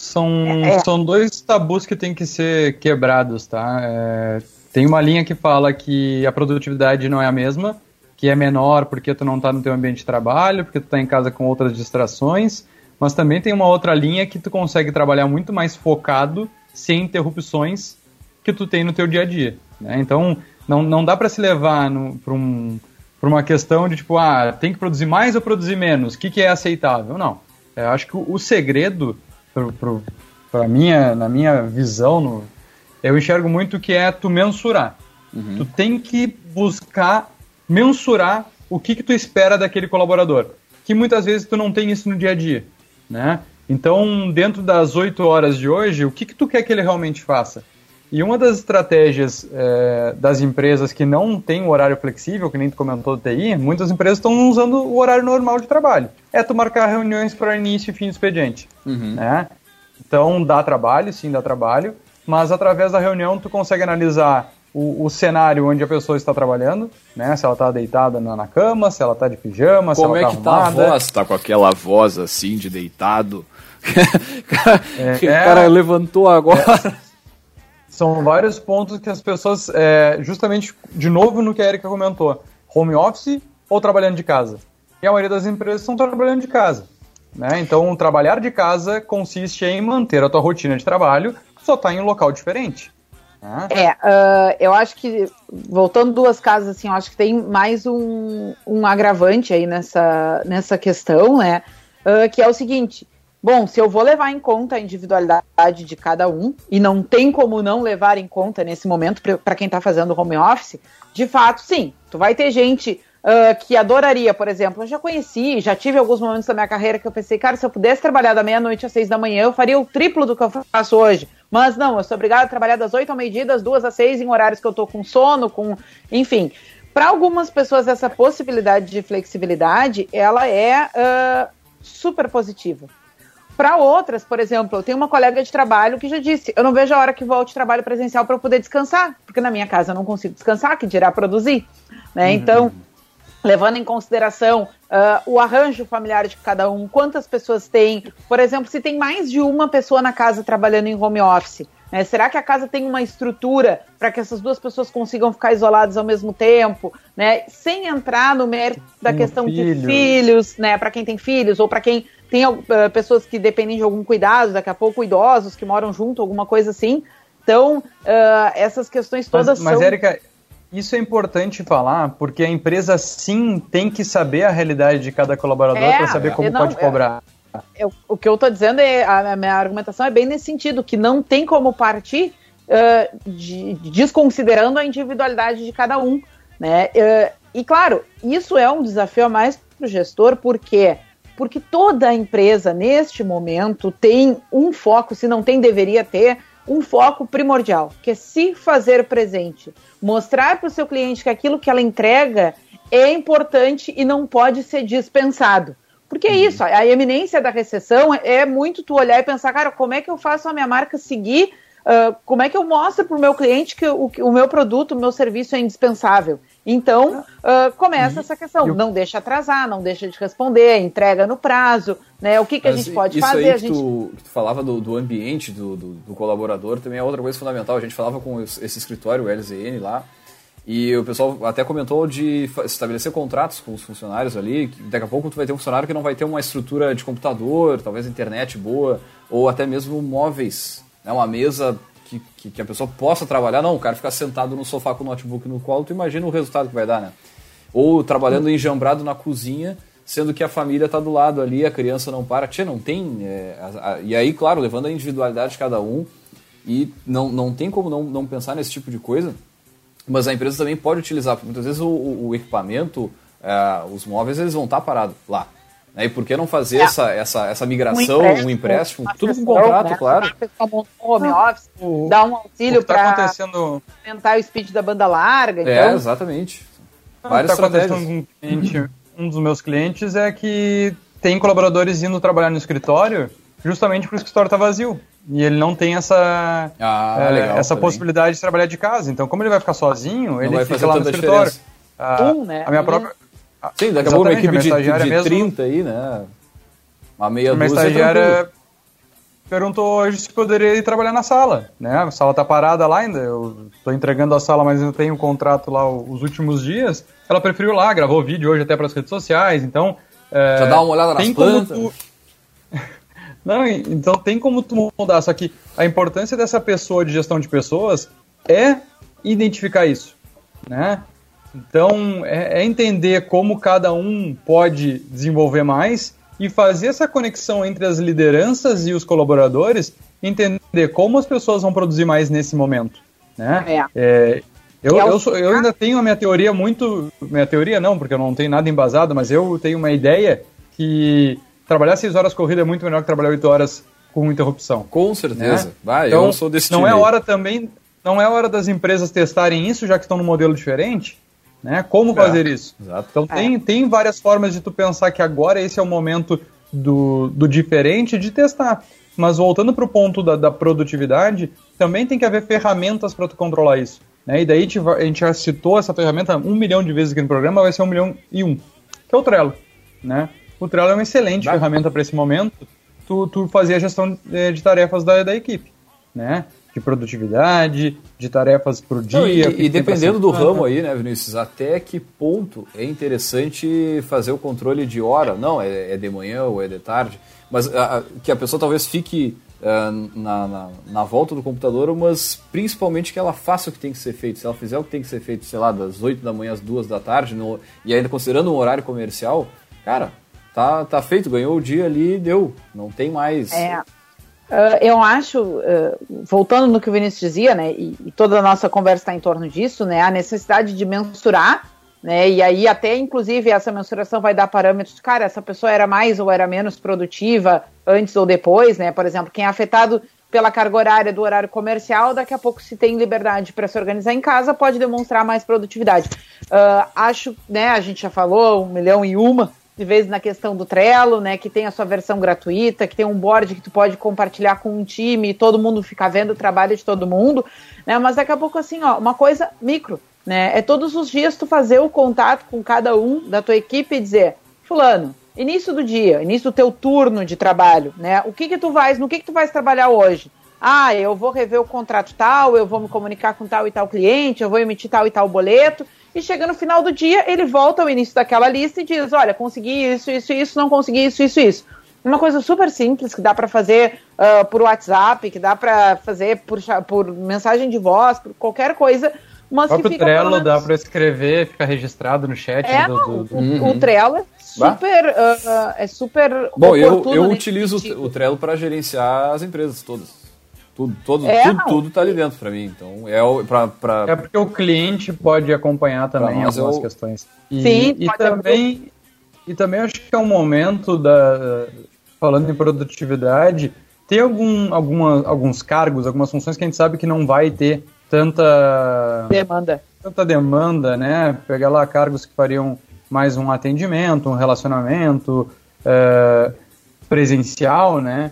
[SPEAKER 3] São, é, é. são dois tabus que têm que ser quebrados, tá? É, tem uma linha que fala que a produtividade não é a mesma, que é menor porque tu não está no teu ambiente de trabalho, porque tu está em casa com outras distrações, mas também tem uma outra linha que tu consegue trabalhar muito mais focado, sem interrupções, que tu tem no teu dia a dia. Né? Então, não, não dá para se levar para um, uma questão de tipo, ah, tem que produzir mais ou produzir menos, o que, que é aceitável? Não. Eu acho que o, o segredo para minha, na minha visão, no, eu enxergo muito que é tu mensurar. Uhum. Tu tem que buscar mensurar o que, que tu espera daquele colaborador. Que muitas vezes tu não tem isso no dia a dia, né? Então, dentro das oito horas de hoje, o que, que tu quer que ele realmente faça? E uma das estratégias é, das empresas que não tem o horário flexível, que nem tu comentou do TI, muitas empresas estão usando o horário normal de trabalho. É tu marcar reuniões para início e fim do expediente. Uhum. Né? Então dá trabalho, sim, dá trabalho, mas através da reunião tu consegue analisar o, o cenário onde a pessoa está trabalhando, né? Se ela está deitada na, na, cama, se ela está de pijama,
[SPEAKER 1] Como
[SPEAKER 3] se ela
[SPEAKER 1] está é que arrumada. tá a voz? Tá com aquela voz assim de deitado? é, o cara levantou agora. É
[SPEAKER 3] são vários pontos que as pessoas, é, justamente, de novo no que a Erika comentou, home office ou trabalhando de casa. E a maioria das empresas estão trabalhando de casa. Né? Então, trabalhar de casa consiste em manter a tua rotina de trabalho, só está em um local diferente.
[SPEAKER 2] Né? É, uh, eu acho que, voltando duas casas, assim, eu acho que tem mais um, um agravante aí nessa, nessa questão, né? Uh, que é o seguinte, Bom, se eu vou levar em conta a individualidade de cada um, e não tem como não levar em conta nesse momento para quem está fazendo home office, de fato, sim, tu vai ter gente uh, que adoraria, por exemplo, eu já conheci, já tive alguns momentos da minha carreira que eu pensei, cara, se eu pudesse trabalhar da meia-noite às seis da manhã, eu faria o triplo do que eu faço hoje. Mas não, eu sou obrigada a trabalhar das oito ao meio-dia, das duas às seis, em horários que eu tô com sono, com. Enfim. Para algumas pessoas, essa possibilidade de flexibilidade, ela é uh, super positiva. Para outras, por exemplo, eu tenho uma colega de trabalho que já disse: eu não vejo a hora que volte trabalho presencial para eu poder descansar, porque na minha casa eu não consigo descansar, que dirá produzir. Né? Uhum. Então, levando em consideração uh, o arranjo familiar de cada um, quantas pessoas tem, por exemplo, se tem mais de uma pessoa na casa trabalhando em home office. Né? Será que a casa tem uma estrutura para que essas duas pessoas consigam ficar isoladas ao mesmo tempo, né? Sem entrar no mérito da questão filho. de filhos, né? Para quem tem filhos ou para quem tem uh, pessoas que dependem de algum cuidado, daqui a pouco idosos que moram junto, alguma coisa assim. Então, uh, essas questões todas
[SPEAKER 3] mas,
[SPEAKER 2] mas,
[SPEAKER 3] são... Mas, Érica, isso é importante falar, porque a empresa sim tem que saber a realidade de cada colaborador é, para saber como não, pode é, cobrar.
[SPEAKER 2] É, o que eu estou dizendo é, a, a, minha argumentação é bem nesse sentido, que não tem como partir uh, de, desconsiderando a individualidade de cada um. Né? e claro, isso é um desafio a mais para o gestor, porque porque toda empresa, neste momento, tem um foco, se não tem, deveria ter, um foco primordial, que é se fazer presente. Mostrar para o seu cliente que aquilo que ela entrega é importante e não pode ser dispensado. Porque é uhum. isso, a eminência da recessão é muito tu olhar e pensar, cara, como é que eu faço a minha marca seguir? Uh, como é que eu mostro para o meu cliente que o, o meu produto, o meu serviço é indispensável? Então, uh, começa e, essa questão. Eu... Não deixa atrasar, não deixa de responder, entrega no prazo, né? O que, que a gente pode
[SPEAKER 1] isso
[SPEAKER 2] fazer?
[SPEAKER 1] Aí que,
[SPEAKER 2] gente...
[SPEAKER 1] tu, que tu falava do, do ambiente do, do, do, colaborador também é outra coisa fundamental. A gente falava com esse escritório, o LZN lá, e o pessoal até comentou de estabelecer contratos com os funcionários ali, que daqui a pouco tu vai ter um funcionário que não vai ter uma estrutura de computador, talvez internet boa, ou até mesmo móveis, né? uma mesa que, que, que, a pessoa possa trabalhar. Não, o cara ficar sentado no sofá com o notebook no colo, tu imagina o resultado que vai dar, né? Ou trabalhando hum. enjambrado na cozinha, sendo que a família está do lado ali, a criança não para. Tia, não tem. É, a, a, e aí, claro, levando a individualidade de cada um, e não, não tem como não, não pensar nesse tipo de coisa, mas a empresa também pode utilizar, porque muitas vezes o, o equipamento, é, os móveis, eles vão estar parados lá. Né? E por que não fazer é. essa, essa, essa migração, um empréstimo, um empréstimo tudo com contrato, né? claro.
[SPEAKER 2] Home office, dá um auxílio tá para acontecendo... aumentar o speed da banda larga.
[SPEAKER 1] É, então... exatamente.
[SPEAKER 3] Várias tá acontecendo com um, cliente, um dos meus clientes é que tem colaboradores indo trabalhar no escritório justamente porque o escritório está vazio. E ele não tem essa, ah, é, legal, essa possibilidade de trabalhar de casa. Então, como ele vai ficar sozinho, não ele fica lá no escritório.
[SPEAKER 2] Ah, um, né?
[SPEAKER 3] A minha própria.
[SPEAKER 1] Sim, daqui a pouco uma equipe de, de mesmo, 30 aí, né? Uma meia
[SPEAKER 3] dúzia. Minha estagiária perguntou hoje se poderia ir trabalhar na sala, né? A sala tá parada lá ainda, eu tô entregando a sala, mas eu tenho um contrato lá os últimos dias. Ela preferiu lá, gravou vídeo hoje até para as redes sociais, então...
[SPEAKER 1] É, Já dá uma olhada nas plantas. Tu...
[SPEAKER 3] Não, então tem como tu mudar, só que a importância dessa pessoa de gestão de pessoas é identificar isso, né? Então, é, é entender como cada um pode desenvolver mais e fazer essa conexão entre as lideranças e os colaboradores, entender como as pessoas vão produzir mais nesse momento, né? É. é eu, eu, sou, eu ainda tenho a minha teoria muito... Minha teoria não, porque eu não tenho nada embasado, mas eu tenho uma ideia que trabalhar seis horas corrida é muito melhor que trabalhar oito horas com interrupção.
[SPEAKER 1] Com certeza. Né? Vai,
[SPEAKER 3] então, eu sou desse Não é hora também, não é hora das empresas testarem isso, já que estão no modelo diferente, né? Como é, fazer isso? Exato. Então é. tem, tem várias formas de tu pensar que agora esse é o momento do, do diferente de testar. Mas voltando para o ponto da, da, produtividade, também tem que haver ferramentas para tu controlar isso. Né? E daí a gente já citou essa ferramenta um milhão de vezes aqui no programa, vai ser um milhão e um, que é o Trello. Né? o Trello é uma excelente Vai. ferramenta para esse momento, tu, tu fazer a gestão de, eh, de tarefas da, da equipe, né? De produtividade, de tarefas por dia. Não,
[SPEAKER 1] e, e dependendo do ramo aí, né, Vinícius, até que ponto é interessante fazer o controle de hora? Não, é, é de manhã ou é de tarde, mas a, que a pessoa talvez fique uh, na, na, na, volta do computador, mas principalmente que ela faça o que tem que ser feito. Se ela fizer o que tem que ser feito, sei lá, das 8 da manhã às 2 da tarde, no, e ainda considerando um horário comercial, cara, tá, tá feito, ganhou o dia ali deu. Não tem mais.
[SPEAKER 2] É. Uh, eu acho, uh, voltando no que o Vinícius dizia, né, e, e toda a nossa conversa está em torno disso, né, a necessidade de mensurar, né, e aí até inclusive essa mensuração vai dar parâmetros, cara, essa pessoa era mais ou era menos produtiva antes ou depois, né, por exemplo, quem é afetado pela carga horária do horário comercial, daqui a pouco se tem liberdade para se organizar em casa, pode demonstrar mais produtividade. Uh, acho, né, a gente já falou um milhão e uma de vez na questão do Trello, né, que tem a sua versão gratuita, que tem um board que tu pode compartilhar com um time e todo mundo fica vendo o trabalho de todo mundo, né, mas daqui a pouco assim, ó, uma coisa micro, né, é todos os dias tu fazer o contato com cada um da tua equipe e dizer, fulano, início do dia, início do teu turno de trabalho, né, o que que tu vais, no que que tu vais trabalhar hoje? Ah, eu vou rever o contrato tal, eu vou me comunicar com tal e tal cliente, eu vou emitir tal e tal boleto, e chega no final do dia, ele volta ao início daquela lista e diz: Olha, consegui isso, isso, isso, não consegui isso, isso, isso. Uma coisa super simples que dá para fazer uh, por WhatsApp, que dá para fazer por, por mensagem de voz, por qualquer coisa. Mas o
[SPEAKER 3] próprio Trello menos... dá para escrever, fica registrado no chat.
[SPEAKER 2] É, do, do, do... O, uhum. o, Trello é super, uh, é super.
[SPEAKER 1] Bom, eu, eu utilizo o Trello para gerenciar as empresas todas. Tudo, todo, é, tudo, tudo tá ali dentro para mim. Então, é pra, pra...
[SPEAKER 3] É porque o cliente pode acompanhar também algumas eu... questões.
[SPEAKER 2] E, Sim,
[SPEAKER 3] e também, e também acho que é um momento da. Falando em produtividade, tem algum, alguma, alguns cargos, algumas funções que a gente sabe que não vai ter tanta
[SPEAKER 2] demanda.
[SPEAKER 3] Tanta demanda, né? Pegar lá cargos que fariam mais um atendimento, um relacionamento é, presencial, né?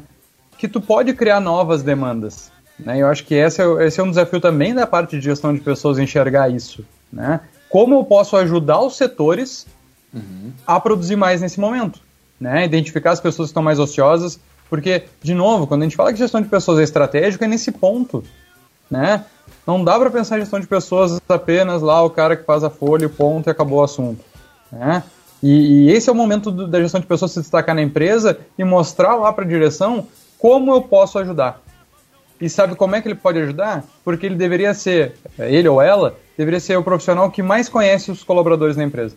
[SPEAKER 3] Que tu pode criar novas demandas. Né? Eu acho que esse é, esse é um desafio também da parte de gestão de pessoas enxergar isso. Né? Como eu posso ajudar os setores uhum. a produzir mais nesse momento? Né? Identificar as pessoas que estão mais ociosas, porque, de novo, quando a gente fala que gestão de pessoas é estratégica, é nesse ponto. Né? Não dá para pensar em gestão de pessoas apenas lá o cara que faz a folha, o ponto e acabou o assunto. Né? E, e, esse é o momento do, da gestão de pessoas se destacar na empresa e mostrar lá para a direção como eu posso ajudar? E sabe como é que ele pode ajudar? Porque ele deveria ser, ele ou ela, deveria ser o profissional que mais conhece os colaboradores da empresa.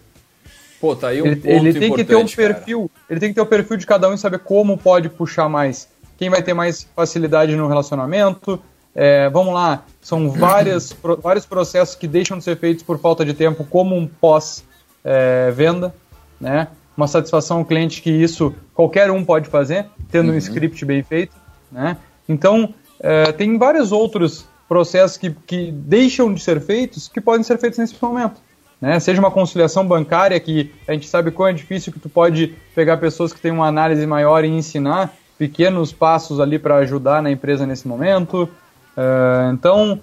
[SPEAKER 1] Pô, tá aí um
[SPEAKER 3] ele,
[SPEAKER 1] ponto
[SPEAKER 3] ele tem que ter um perfil, ele tem que ter o perfil de cada um e saber como pode puxar mais. Quem vai ter mais facilidade no relacionamento. É, vamos lá, são várias, pro- vários processos que deixam de ser feitos por falta de tempo, como um pós-venda, né? Uma satisfação ao cliente que isso qualquer um pode fazer, tendo um script bem feito, né? Então, é, tem vários outros processos que, que deixam de ser feitos que podem ser feitos nesse momento né? Seja uma conciliação bancária que a gente sabe quão é difícil que tu pode pegar pessoas que têm uma análise maior e ensinar pequenos passos ali para ajudar na empresa nesse momento. Ah, então,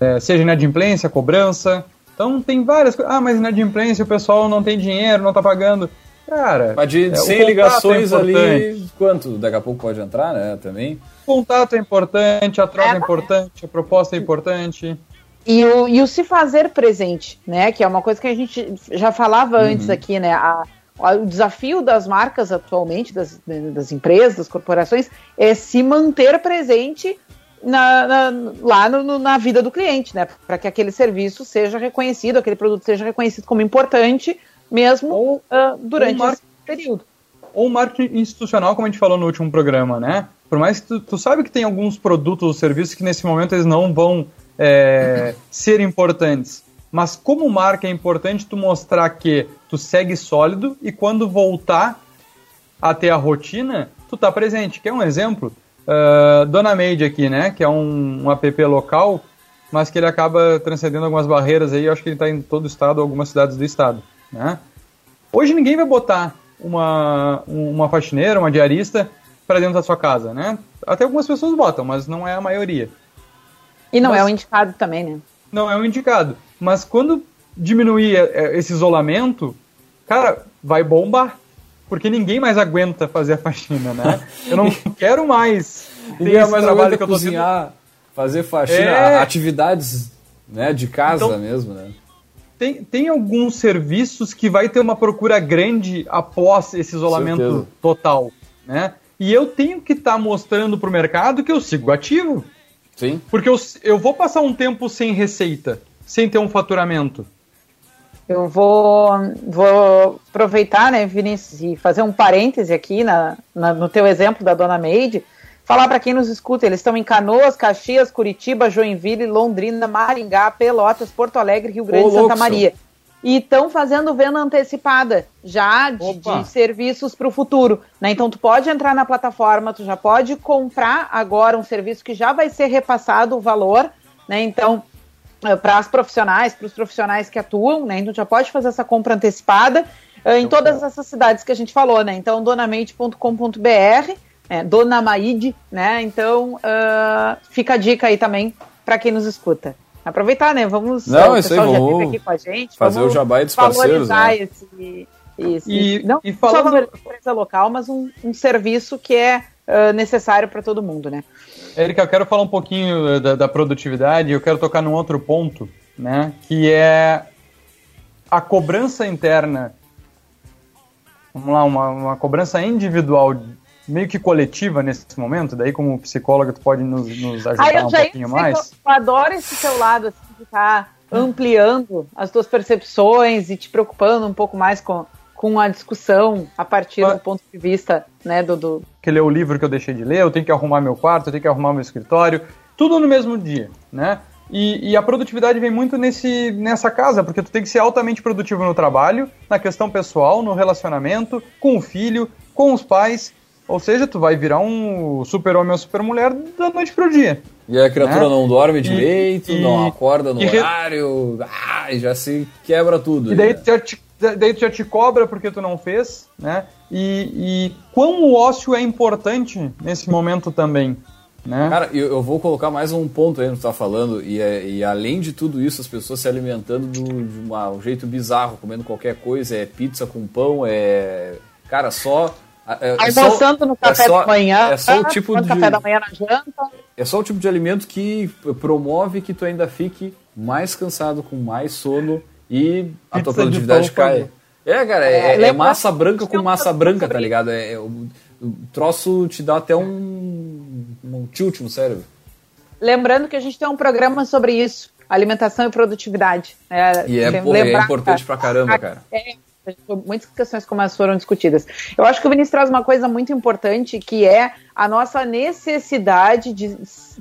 [SPEAKER 3] eh, seja inadimplência, cobrança. Então tem várias coisas. Ah, mas inadimplência, o pessoal não tem dinheiro, não tá pagando. Cara,
[SPEAKER 1] Mas de
[SPEAKER 3] é, o
[SPEAKER 1] 100
[SPEAKER 3] contato
[SPEAKER 1] ligações
[SPEAKER 3] é
[SPEAKER 1] ali, quanto daqui a pouco pode entrar, né? Também.
[SPEAKER 3] O contato é importante, a troca é
[SPEAKER 2] É.
[SPEAKER 3] importante, a proposta é importante.
[SPEAKER 2] E o, e o se fazer presente, né? Que é uma coisa que a gente já falava antes aqui, né? A- a- o desafio das marcas atualmente, das, das empresas, das corporações, é se manter presente na, na- lá no- no- na vida do cliente, né? Para que aquele serviço seja reconhecido, aquele produto seja reconhecido como importante, mesmo ah, durante
[SPEAKER 3] mar-
[SPEAKER 2] esse período.
[SPEAKER 3] ou marketing institucional, como a gente falou no último programa, né? Por mais que tu, tu sabe que tem alguns produtos ou serviços que nesse momento eles não vão é, ser importantes. Mas como marca é importante tu mostrar que tu segue sólido e quando voltar a ter a rotina, tu tá presente. Quer um exemplo? Ah, Dona Made aqui, né? Que é um, um app local, mas que ele acaba transcendendo algumas barreiras aí. Eu acho que ele está em todo o estado, algumas cidades do estado, né? Hoje ninguém vai botar uma, uma faxineira, uma diarista para dentro da sua casa, né? Até algumas pessoas botam, mas não é a maioria.
[SPEAKER 2] E não
[SPEAKER 3] Mas-
[SPEAKER 2] é o indicado também, né?
[SPEAKER 3] Não é o indicado. Mas quando diminuir é, esse isolamento, cara, vai bombar. Porque ninguém mais aguenta fazer a faxina, né? Eu não quero mais ter
[SPEAKER 1] mais
[SPEAKER 3] trabalho que eu tô tendo.
[SPEAKER 1] cozinhar, fazer faxina,
[SPEAKER 3] É.
[SPEAKER 1] atividades né, de casa
[SPEAKER 3] Então-
[SPEAKER 1] mesmo, né?
[SPEAKER 3] Tem, tem alguns serviços que vai ter uma procura grande após esse isolamento
[SPEAKER 1] Certeza.
[SPEAKER 3] total, né? E eu tenho que estar mostrando pro mercado que eu sigo ativo.
[SPEAKER 1] Sim.
[SPEAKER 3] Porque eu, eu vou passar um tempo sem receita, sem ter um faturamento.
[SPEAKER 2] Eu vou, vou aproveitar, né, Vinícius, e fazer um parêntese aqui na, na- no teu exemplo da Dona Meide, falar para quem nos escuta, eles estão em Canoas, Caxias, Curitiba, Joinville, Londrina, Maringá, Pelotas, Porto Alegre, Rio Grande e Santa Maria. E estão fazendo venda antecipada já de, de serviços para o futuro. Né? Então tu pode entrar na plataforma, tu já pode comprar agora um serviço que já vai ser repassado o valor, né? Então para as profissionais, para os profissionais que atuam, né? Então já pode fazer essa compra antecipada eh, em todas essas cidades que a gente falou, né? Então donamente.com.br, é, Dona Maide, né? Então ah, fica a dica aí também para quem nos escuta. Aproveitar, né? Vamos.
[SPEAKER 1] Não,
[SPEAKER 2] o
[SPEAKER 1] isso aí, vamos
[SPEAKER 2] aqui com a gente.
[SPEAKER 1] fazer
[SPEAKER 2] vamos
[SPEAKER 1] o jabai dos parceiros, né?
[SPEAKER 2] esse, esse-
[SPEAKER 3] E-
[SPEAKER 2] não
[SPEAKER 3] e
[SPEAKER 2] só
[SPEAKER 3] falando-
[SPEAKER 2] valorizar a empresa local, mas um, um serviço que é ah, necessário para todo mundo, né?
[SPEAKER 3] Érica, eu quero falar um pouquinho da, da produtividade, eu quero tocar num outro ponto, né? Que é a cobrança interna. Vamos lá, uma, uma cobrança individual, meio que coletiva nesse momento, daí como psicóloga tu pode nos, nos ajudar um pouquinho mais.
[SPEAKER 2] Eu, adoro esse teu lado, assim, de estar ampliando as tuas percepções e te preocupando um pouco mais com, com a discussão a partir
[SPEAKER 3] Ah.
[SPEAKER 2] do ponto de vista né, do, do,
[SPEAKER 3] que ler o livro que eu deixei de ler, eu tenho que arrumar meu quarto, eu tenho que arrumar meu escritório, tudo no mesmo dia, né? E, e a produtividade vem muito nesse, nessa casa, porque tu tem que ser altamente produtivo no trabalho, na questão pessoal, no relacionamento, com o filho, com os pais, ou seja, tu vai virar um super-homem ou super-mulher da noite pro dia.
[SPEAKER 1] E a criatura
[SPEAKER 3] Né?
[SPEAKER 1] não dorme direito,
[SPEAKER 3] e-
[SPEAKER 1] não acorda no
[SPEAKER 3] e re-
[SPEAKER 1] horário, ah, e já se quebra tudo.
[SPEAKER 3] E daí
[SPEAKER 1] né?
[SPEAKER 3] tu, já te, daí tu já te cobra porque tu não fez, né? E, e quão o ócio é importante nesse momento também, né?
[SPEAKER 1] Cara, eu, eu vou colocar mais um ponto aí no que tu tá falando, e, é- e além de tudo isso, as pessoas se alimentando do- de uma- um jeito bizarro, comendo qualquer coisa, é pizza com pão, é. Cara, só. É, é
[SPEAKER 2] almoçando no café
[SPEAKER 1] é só-
[SPEAKER 2] da manhã,
[SPEAKER 1] É só o tipo
[SPEAKER 2] tomando
[SPEAKER 1] de.
[SPEAKER 2] café da manhã na janta.
[SPEAKER 1] É só o tipo de alimento que promove que tu ainda fique mais cansado, com mais sono e a tua
[SPEAKER 3] de
[SPEAKER 1] produtividade cai. É, cara, é,
[SPEAKER 2] É,
[SPEAKER 1] é massa branca com massa branca, tá ligado? É, é- o, o troço te dá até um, um tilt no cérebro.
[SPEAKER 2] Lembrando que a gente tem um programa sobre isso, alimentação e produtividade.
[SPEAKER 1] É, e é, porra, é importante pra caramba, cara. É,
[SPEAKER 2] muitas questões como as foram discutidas. Eu acho que o Vinícius traz uma coisa muito importante, que é a nossa necessidade de,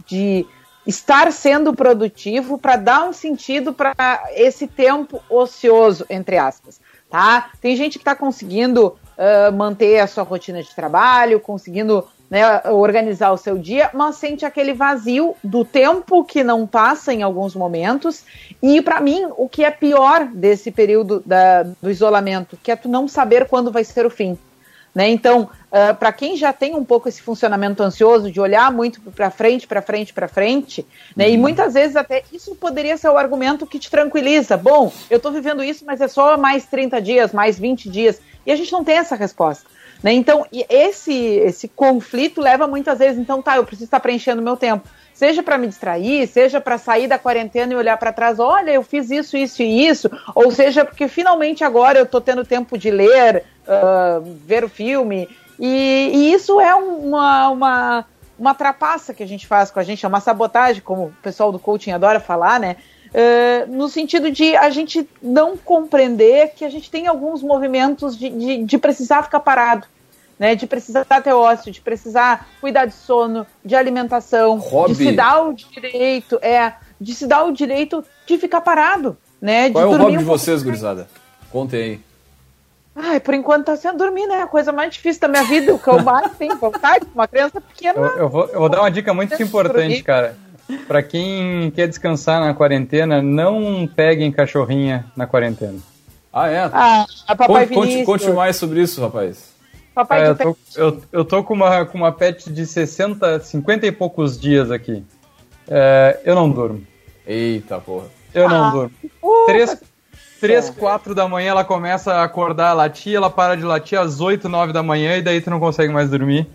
[SPEAKER 2] de estar sendo produtivo para dar um sentido para esse tempo ocioso, entre aspas. Tá? Tem gente que está conseguindo uh, manter a sua rotina de trabalho, conseguindo né, organizar o seu dia, mas sente aquele vazio do tempo que não passa em alguns momentos. E para mim, o que é pior desse período da, do isolamento, que é tu não saber quando vai ser o fim. Né? Então, uh, para quem já tem um pouco esse funcionamento ansioso de olhar muito para frente, para frente, para frente, né? Uhum. e muitas vezes até isso poderia ser o argumento que te tranquiliza. Bom, eu estou vivendo isso, mas é só mais 30 dias, mais 20 dias. E a gente não tem essa resposta. Né? Então, esse, esse conflito leva muitas vezes, então tá, eu preciso estar preenchendo meu tempo. Seja para me distrair, seja para sair da quarentena e olhar para trás, olha, eu fiz isso, isso e isso, ou seja, porque finalmente agora eu estou tendo tempo de ler, uh, ver o filme, e, e isso é uma, uma, uma trapaça que a gente faz com a gente, é uma sabotagem, como o pessoal do coaching adora falar, né? Uh, no sentido de a gente não compreender que a gente tem alguns movimentos de, de, de precisar ficar parado né? De precisar ter ócio, de precisar cuidar de sono, de alimentação, Hobby. de se dar o direito, é, de se dar o direito de ficar parado, né?
[SPEAKER 1] De Qual é o hobby um de vocês, gurizada? Contem aí.
[SPEAKER 2] Ai, por enquanto tá sendo dormir, né? A coisa mais difícil da minha vida. O que eu mais tenho vontade, uma criança pequena.
[SPEAKER 3] Eu, eu, vou, eu vou dar uma dica muito importante, cara. Para quem quer descansar na quarentena, não peguem cachorrinha na quarentena.
[SPEAKER 1] Ah, é?
[SPEAKER 2] Ah, a papai conte,
[SPEAKER 1] conte, conte mais sobre isso, rapaz.
[SPEAKER 3] Papai é, eu, tô, eu, eu tô com uma, com uma pet de 60, 50 e poucos dias aqui. É, eu não durmo.
[SPEAKER 1] Eita porra.
[SPEAKER 3] Eu ah, não durmo. Porra. Três, três, quatro da manhã ela começa a acordar, a latir, ela para de latir às 8, 9 da manhã e daí tu não consegue mais dormir.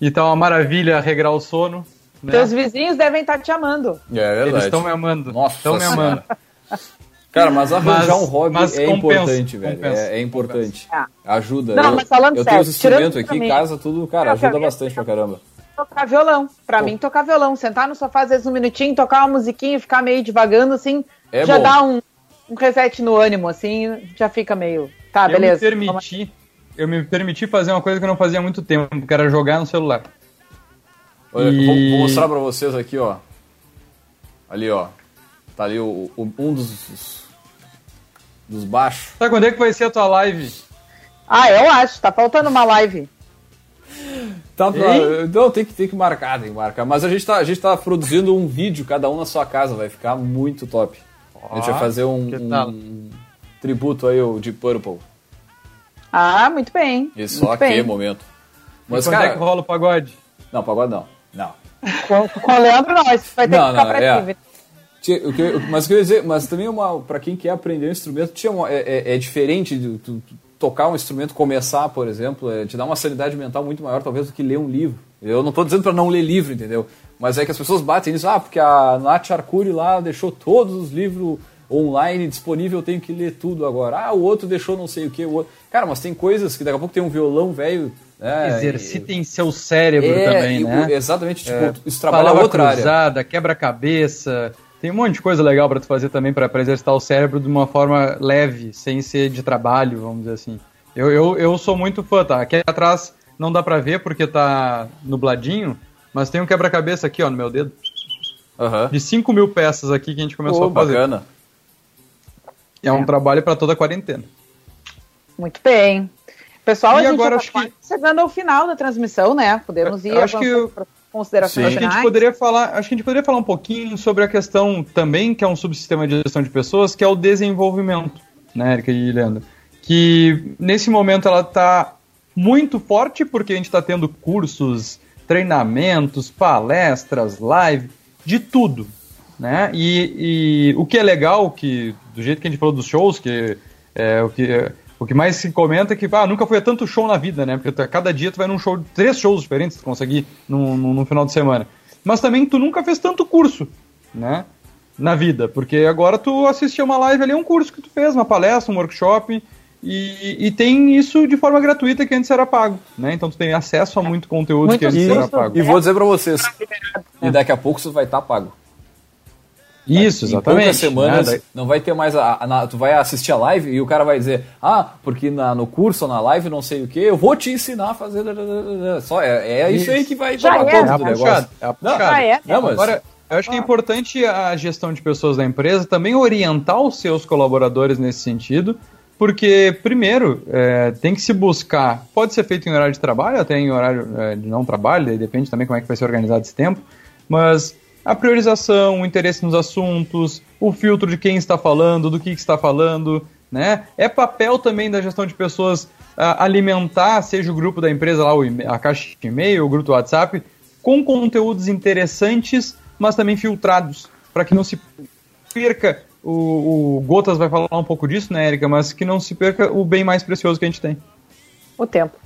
[SPEAKER 3] E tá uma maravilha regrar o sono.
[SPEAKER 2] Né? Teus vizinhos devem estar tá te amando.
[SPEAKER 1] É, é verdade.
[SPEAKER 3] Eles estão me amando.
[SPEAKER 1] Nossa, estão me amando. Cara, mas arranjar mas, um hobby é compensa, importante, velho. É, é, importante. É. Ajuda.
[SPEAKER 2] Não, eu, mas falando
[SPEAKER 1] eu
[SPEAKER 2] sério,
[SPEAKER 1] tenho os instrumentos aqui em casa, tudo, cara, ajuda bastante pra caramba.
[SPEAKER 2] Tocar violão. Pra Pô. mim, tocar violão. Sentar no sofá, às vezes, um minutinho, tocar uma musiquinha, ficar meio devagando, assim, é já bom. dá um, um reset no ânimo, assim, já fica meio. Tá,
[SPEAKER 3] eu
[SPEAKER 2] beleza.
[SPEAKER 3] Me permiti, eu me permiti fazer uma coisa que eu não fazia há muito tempo, que era jogar no celular.
[SPEAKER 1] Olha, e... vou, vou mostrar pra vocês aqui, ó. Ali, ó. Tá ali o, o um dos dos baixos.
[SPEAKER 3] Tá, quando é que vai ser a tua live?
[SPEAKER 2] Ah, eu acho, tá faltando uma live.
[SPEAKER 1] Tá, não, tem que, tem que marcar, tem que marcar. Mas a gente, tá, a gente tá produzindo um vídeo, cada um na sua casa, vai ficar muito top. Oh, a gente vai fazer um, um tributo aí ao Deep Purple.
[SPEAKER 2] Ah, muito bem.
[SPEAKER 1] Só muito que bem. momento.
[SPEAKER 3] Mas, e quando cara, é que rola o pagode?
[SPEAKER 1] Não, pagode não. Não.
[SPEAKER 2] Com, com o Leandro não, isso vai ter não, que ficar não, pra é.
[SPEAKER 1] O que, mas quer dizer, mas também uma para quem quer aprender um instrumento, tinha uma, é, é, é, diferente de tu, tocar um instrumento, começar, por exemplo, é, te dá uma sanidade mental muito maior talvez do que ler um livro. Eu não estou dizendo para não ler livro, entendeu? Mas é que as pessoas batem nisso, ah, porque a Nath Arcuri lá deixou todos os livros online disponível, eu tenho que ler tudo agora. Ah, o outro deixou não sei o que, o outro. Cara, mas tem coisas que daqui a pouco tem um violão velho
[SPEAKER 3] é, Exercitem e... seu cérebro é, também, né?
[SPEAKER 1] Exatamente, tipo, é, isso trabalha outra
[SPEAKER 3] cruzada, quebra-cabeça, tem um monte de coisa legal para tu fazer também para exercitar o cérebro de uma forma leve, sem ser de trabalho, vamos dizer assim. Eu, eu, eu sou muito fã, tá? Aqui atrás não dá pra ver porque tá nubladinho, mas tem um quebra-cabeça aqui, ó, no meu dedo.
[SPEAKER 1] Uhum.
[SPEAKER 3] De 5 mil peças aqui que a gente começou a fazer.
[SPEAKER 1] Bacana.
[SPEAKER 3] É um trabalho para toda a quarentena.
[SPEAKER 2] Muito bem. Pessoal, e a gente agora, já tá acho que... chegando ao final da transmissão, né? Podemos ir
[SPEAKER 3] acho que eu
[SPEAKER 2] considerações
[SPEAKER 3] Acho que a gente poderia falar, acho que a gente poderia falar um pouquinho sobre a questão também que é um subsistema de gestão de pessoas, que é o desenvolvimento, né, Erika e Leandro, que nesse momento ela está muito forte porque a gente está tendo cursos, treinamentos, palestras, live, de tudo, né? E, e, o que é legal, que do jeito que a gente falou dos shows, que é o que o que mais se comenta é que, ah, nunca foi a tanto show na vida, né? Porque tu, cada dia tu vai num show, três shows diferentes tu conseguir num, num, num, final de semana. Mas também tu nunca fez tanto curso, né? Na vida, porque agora tu assistiu uma live ali, um curso que tu fez, uma palestra, um workshop, e, e tem isso de forma gratuita que antes era pago, né? Então tu tem acesso a muito conteúdo muito que antes era pago.
[SPEAKER 1] E vou dizer para vocês, e daqui a pouco isso vai estar tá pago.
[SPEAKER 3] Isso, exatamente. Em poucas
[SPEAKER 1] semanas né? não vai ter mais. A, a, tu vai assistir a live e o cara vai dizer: Ah, porque na, no curso ou na live não sei o que, eu vou te ensinar a fazer. Só é, é isso aí que vai
[SPEAKER 2] dar
[SPEAKER 1] é,
[SPEAKER 2] conta do negócio. É não, já é.
[SPEAKER 3] Não, mas... Agora, eu acho que é importante a gestão de pessoas da empresa também orientar os seus colaboradores nesse sentido, porque, primeiro, é, tem que se buscar, pode ser feito em horário de trabalho, até em horário é, de não trabalho, depende também como é que vai ser organizado esse tempo, mas a priorização, o interesse nos assuntos, o filtro de quem está falando, do que está falando, né? É papel também da gestão de pessoas uh, alimentar, seja o grupo da empresa lá, a caixa de e-mail, o grupo do WhatsApp, com conteúdos interessantes, mas também filtrados, para que não se perca o, o, Gotas vai falar um pouco disso, né, Erika? Mas que não se perca o bem mais precioso que a gente tem.
[SPEAKER 2] O tempo.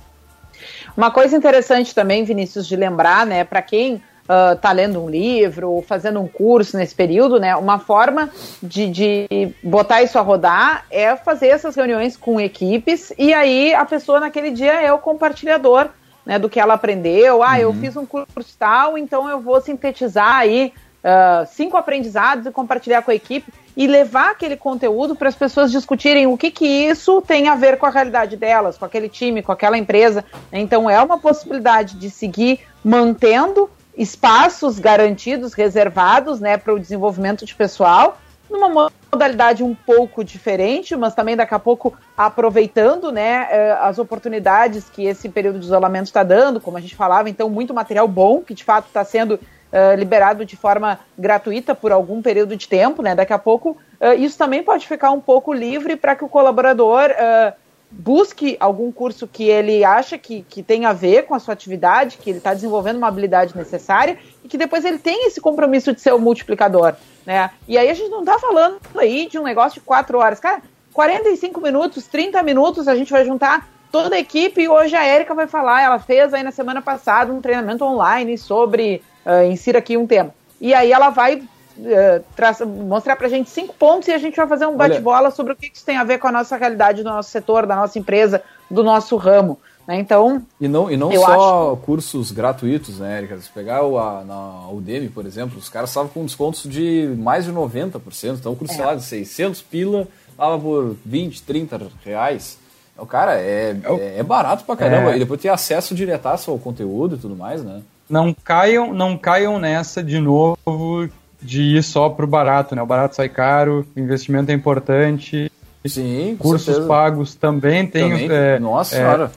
[SPEAKER 2] Uma coisa interessante também, Vinícius, de lembrar, né, para quem uh, tá lendo um livro ou fazendo um curso nesse período, né? Uma forma de, de botar isso a rodar é fazer essas reuniões com equipes e aí a pessoa naquele dia é o compartilhador né, do que ela aprendeu. Ah, uhum. eu fiz um curso tal, então eu vou sintetizar aí uh, cinco aprendizados e compartilhar com a equipe e levar aquele conteúdo para as pessoas discutirem o que, que isso tem a ver com a realidade delas, com aquele time, com aquela empresa. Então é uma possibilidade de seguir mantendo espaços garantidos, reservados, né, para o desenvolvimento de pessoal, numa modalidade um pouco diferente, mas também daqui a pouco aproveitando, né, eh, as oportunidades que esse período de isolamento está dando, como a gente falava, então muito material bom que de fato está sendo uh, liberado de forma gratuita por algum período de tempo, né, daqui a pouco uh, isso também pode ficar um pouco livre para que o colaborador uh, busque algum curso que ele acha que, que tem a ver com a sua atividade, que ele está desenvolvendo uma habilidade necessária e que depois ele tem esse compromisso de ser o multiplicador, né? E aí a gente não está falando aí de um negócio de quatro horas, cara, 45 minutos, 30 minutos a gente vai juntar toda a equipe e hoje a Érica vai falar, ela fez aí na semana passada um treinamento online sobre, uh, insira aqui um tema. E aí ela vai uh, traça, mostrar pra gente cinco pontos e a gente vai fazer um bate-bola sobre o que isso tem a ver com a nossa realidade do nosso setor, da nossa empresa, do nosso ramo. Né? Então.
[SPEAKER 1] E não, e não só acho... cursos gratuitos, né, Erika? Se pegar o, a, na Udemy, por exemplo, os caras estavam com descontos de mais de 90%. Então, o curso, é. sei lá, de 600 pila, estava por 20, 30 reais. Então, cara, é, é, é barato pra caramba. É. E depois ter acesso diretaço ao conteúdo e tudo mais, né?
[SPEAKER 3] Não caiam, não caiam nessa de novo de ir só pro barato, né? O barato sai caro, o investimento é importante.
[SPEAKER 1] Sim,
[SPEAKER 3] cursos certeza. pagos também tem. Também,
[SPEAKER 1] é, nossa é, senhora.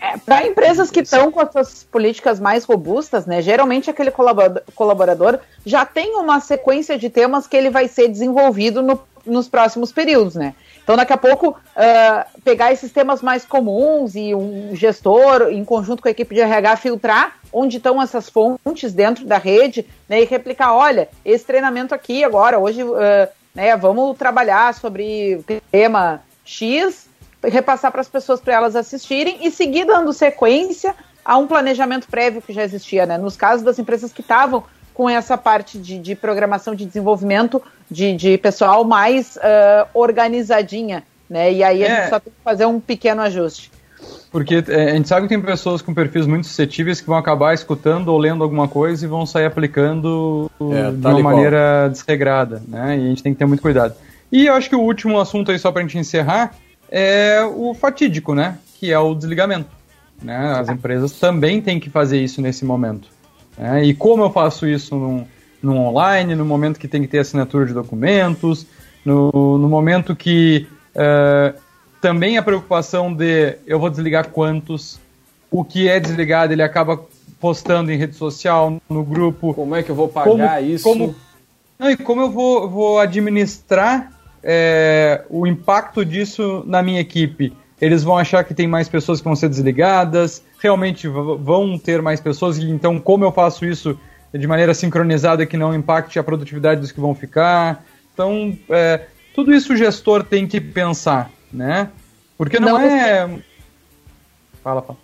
[SPEAKER 2] É, para empresas que estão com as suas políticas mais robustas, né, geralmente aquele colaborador já tem uma sequência de temas que ele vai ser desenvolvido no, nos próximos períodos, né? Então, daqui a pouco, uh, pegar esses temas mais comuns e um gestor, em conjunto com a equipe de RH, filtrar onde estão essas fontes dentro da rede né, e replicar: olha, esse treinamento aqui agora, hoje, uh, né, vamos trabalhar sobre o tema X, repassar para as pessoas para elas assistirem e seguir dando sequência a um planejamento prévio que já existia. Né? Nos casos das empresas que estavam com essa parte de, de programação de desenvolvimento de, de pessoal mais uh, organizadinha, né? E aí a é. gente só tem que fazer um pequeno ajuste.
[SPEAKER 3] Porque é, a gente sabe que tem pessoas com perfis muito suscetíveis que vão acabar escutando ou lendo alguma coisa e vão sair aplicando é, de uma maneira desregrada, né? E a gente tem que ter muito cuidado. E eu acho que o último assunto aí, só pra gente encerrar, é o fatídico, né? Que é o desligamento. Né? As empresas também têm que fazer isso nesse momento. Né? E como eu faço isso num, num online, no momento que tem que ter assinatura de documentos, no, no momento que uh, também a preocupação de eu vou desligar quantos, o que é desligado ele acaba postando em rede social, no grupo.
[SPEAKER 1] Como é que eu vou pagar como, isso?
[SPEAKER 3] Como, não, e como eu vou, vou administrar é, o impacto disso na minha equipe? eles vão achar que tem mais pessoas que vão ser desligadas, realmente vão ter mais pessoas, então como eu faço isso de maneira sincronizada que não impacte a produtividade dos que vão ficar? Então, é, tudo isso o gestor tem que pensar, né? Porque não, não é... Fala, fala.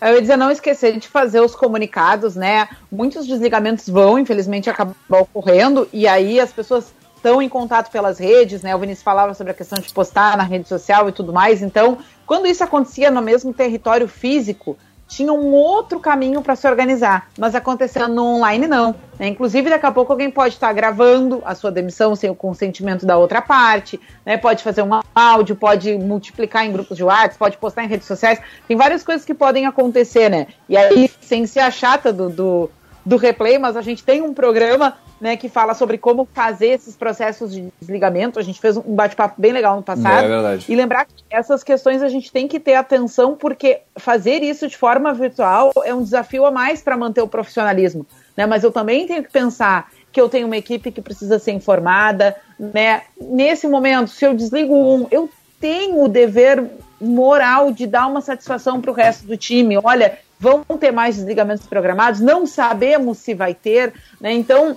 [SPEAKER 2] Eu ia dizer, não esquecer de fazer os comunicados, né? Muitos desligamentos vão, infelizmente, acabar ocorrendo, e aí as pessoas estão em contato pelas redes, né? O Vinícius falava sobre a questão de postar na rede social e tudo mais. Então, quando isso acontecia no mesmo território físico, tinha um outro caminho para se organizar, mas acontecendo no online não. Né? Inclusive, daqui a pouco alguém pode estar tá gravando a sua demissão sem o consentimento da outra parte, né? pode fazer um áudio, pode multiplicar em grupos de WhatsApp, pode postar em redes sociais. Tem várias coisas que podem acontecer, né? E aí, sem ser a chata do, do, do replay, mas a gente tem um programa né, que fala sobre como fazer esses processos de desligamento. A gente fez um bate-papo bem legal no passado.
[SPEAKER 1] É verdade.
[SPEAKER 2] E lembrar que essas questões a gente tem que ter atenção, porque fazer isso de forma virtual é um desafio a mais para manter o profissionalismo. Né? Mas eu também tenho que pensar que eu tenho uma equipe que precisa ser informada. Né? Nesse momento, se eu desligo um, eu tenho o dever moral de dar uma satisfação para o resto do time. Olha, vão ter mais desligamentos programados, não sabemos se vai ter, né? Então, uh,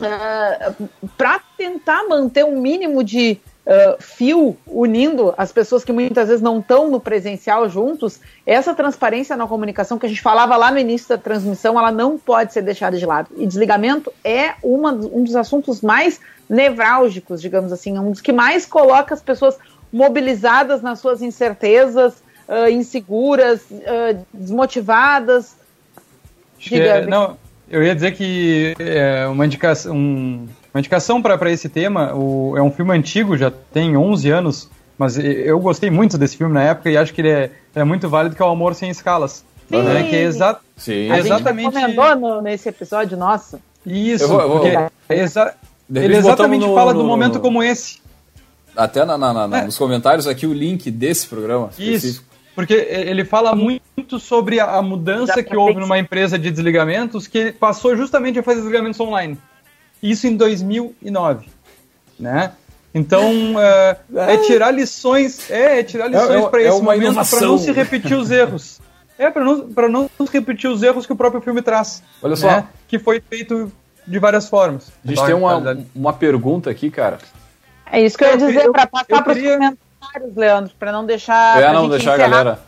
[SPEAKER 2] ah, para tentar manter um mínimo de uh, fio unindo as pessoas que muitas vezes não estão no presencial juntos, essa transparência na comunicação que a gente falava lá no início da transmissão, ela não pode ser deixada de lado. E desligamento é uma, um dos assuntos mais nevrálgicos, digamos assim, um dos que mais coloca as pessoas mobilizadas nas suas incertezas, uh, inseguras, uh, desmotivadas.
[SPEAKER 3] Diga, não, eu ia dizer que é, uma indicação, um, uma indicação para esse tema o, é um filme antigo, já tem 11 anos, mas eu gostei muito desse filme na época e acho que ele é, é muito válido, que é o Amor Sem Escalas.
[SPEAKER 2] Sim.
[SPEAKER 3] Né, que é exa
[SPEAKER 2] Sim. A exatamente... gente comentou nesse episódio, nossa.
[SPEAKER 3] Isso, eu vou, eu vou, é exa ele exatamente no, fala no, do momento como esse.
[SPEAKER 1] Até na, na, na, é. nos comentários aqui o link desse programa.
[SPEAKER 3] Isso. Porque ele fala muito sobre a mudança que houve numa empresa de desligamentos que passou justamente a fazer desligamentos online. Isso em 2009, né? Então, é, é tirar lições, é, é tirar lições é, é para é esse momento, para não se repetir os erros. É, para não, não se repetir os erros que o próprio filme traz.
[SPEAKER 1] Olha só. Né?
[SPEAKER 3] Que foi feito de várias formas.
[SPEAKER 1] A gente tem uma, uma pergunta aqui, cara.
[SPEAKER 2] É isso que eu ia dizer, para passar para os comentários comentários, Leandro, para não deixar.
[SPEAKER 1] É, não deixar a galera.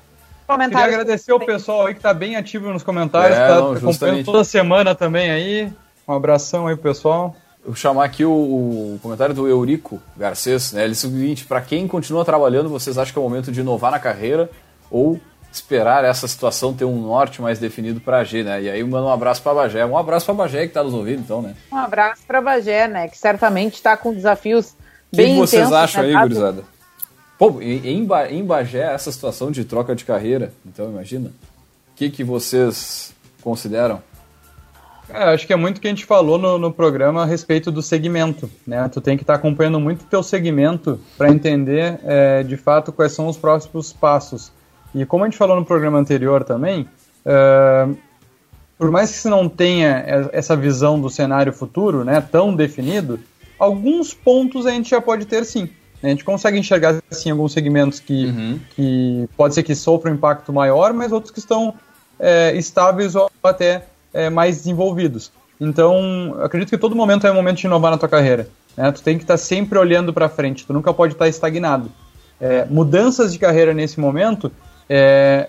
[SPEAKER 3] Queria agradecer o pessoal aí que tá bem ativo nos comentários, é, tá não, acompanhando toda semana também aí. Um abração aí, pessoal.
[SPEAKER 1] vou chamar aqui o, o, comentário do Eurico Garcês, né? Ele disse o seguinte: para quem continua trabalhando, vocês acham que é o momento de inovar na carreira ou esperar essa situação ter um norte mais definido para a G, né? E aí manda um abraço para Bagé. Um abraço para Bagé que está nos ouvindo, então, né?
[SPEAKER 2] Um abraço para Bagé, né? Que certamente está com desafios.
[SPEAKER 1] O que vocês acham né? aí, gurizada? Pô, em, em Bagé, essa situação de troca de carreira, então imagina. O que, que vocês consideram?
[SPEAKER 3] É, acho que é muito o que a gente falou no, no programa a respeito do segmento. Né? Tu tem que estar tá acompanhando muito o teu segmento para entender é, de fato quais são os próximos passos. E como a gente falou no programa anterior também, é, por mais que você não tenha essa visão do cenário futuro né, tão definido, alguns pontos a gente já pode ter sim. A gente consegue enxergar assim alguns segmentos que, uhum. que pode ser que sofram um impacto maior, mas outros que estão é, estáveis ou até é, mais desenvolvidos. Então, acredito que todo momento é um momento de inovar na tua carreira. Né? Tu tem que estar tá sempre olhando para frente, tu nunca pode estar tá estagnado. É, mudanças de carreira nesse momento, é,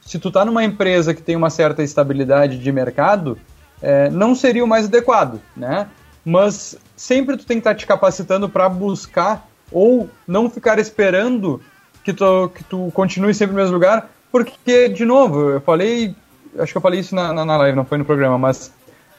[SPEAKER 3] se tu está numa empresa que tem uma certa estabilidade de mercado, é, não seria o mais adequado, né? Mas sempre tu tem que estar tá te capacitando para buscar ou não ficar esperando que tu, que tu continue sempre no mesmo lugar, porque, de novo, eu falei, acho que eu falei isso na, na, na live, não foi no programa, mas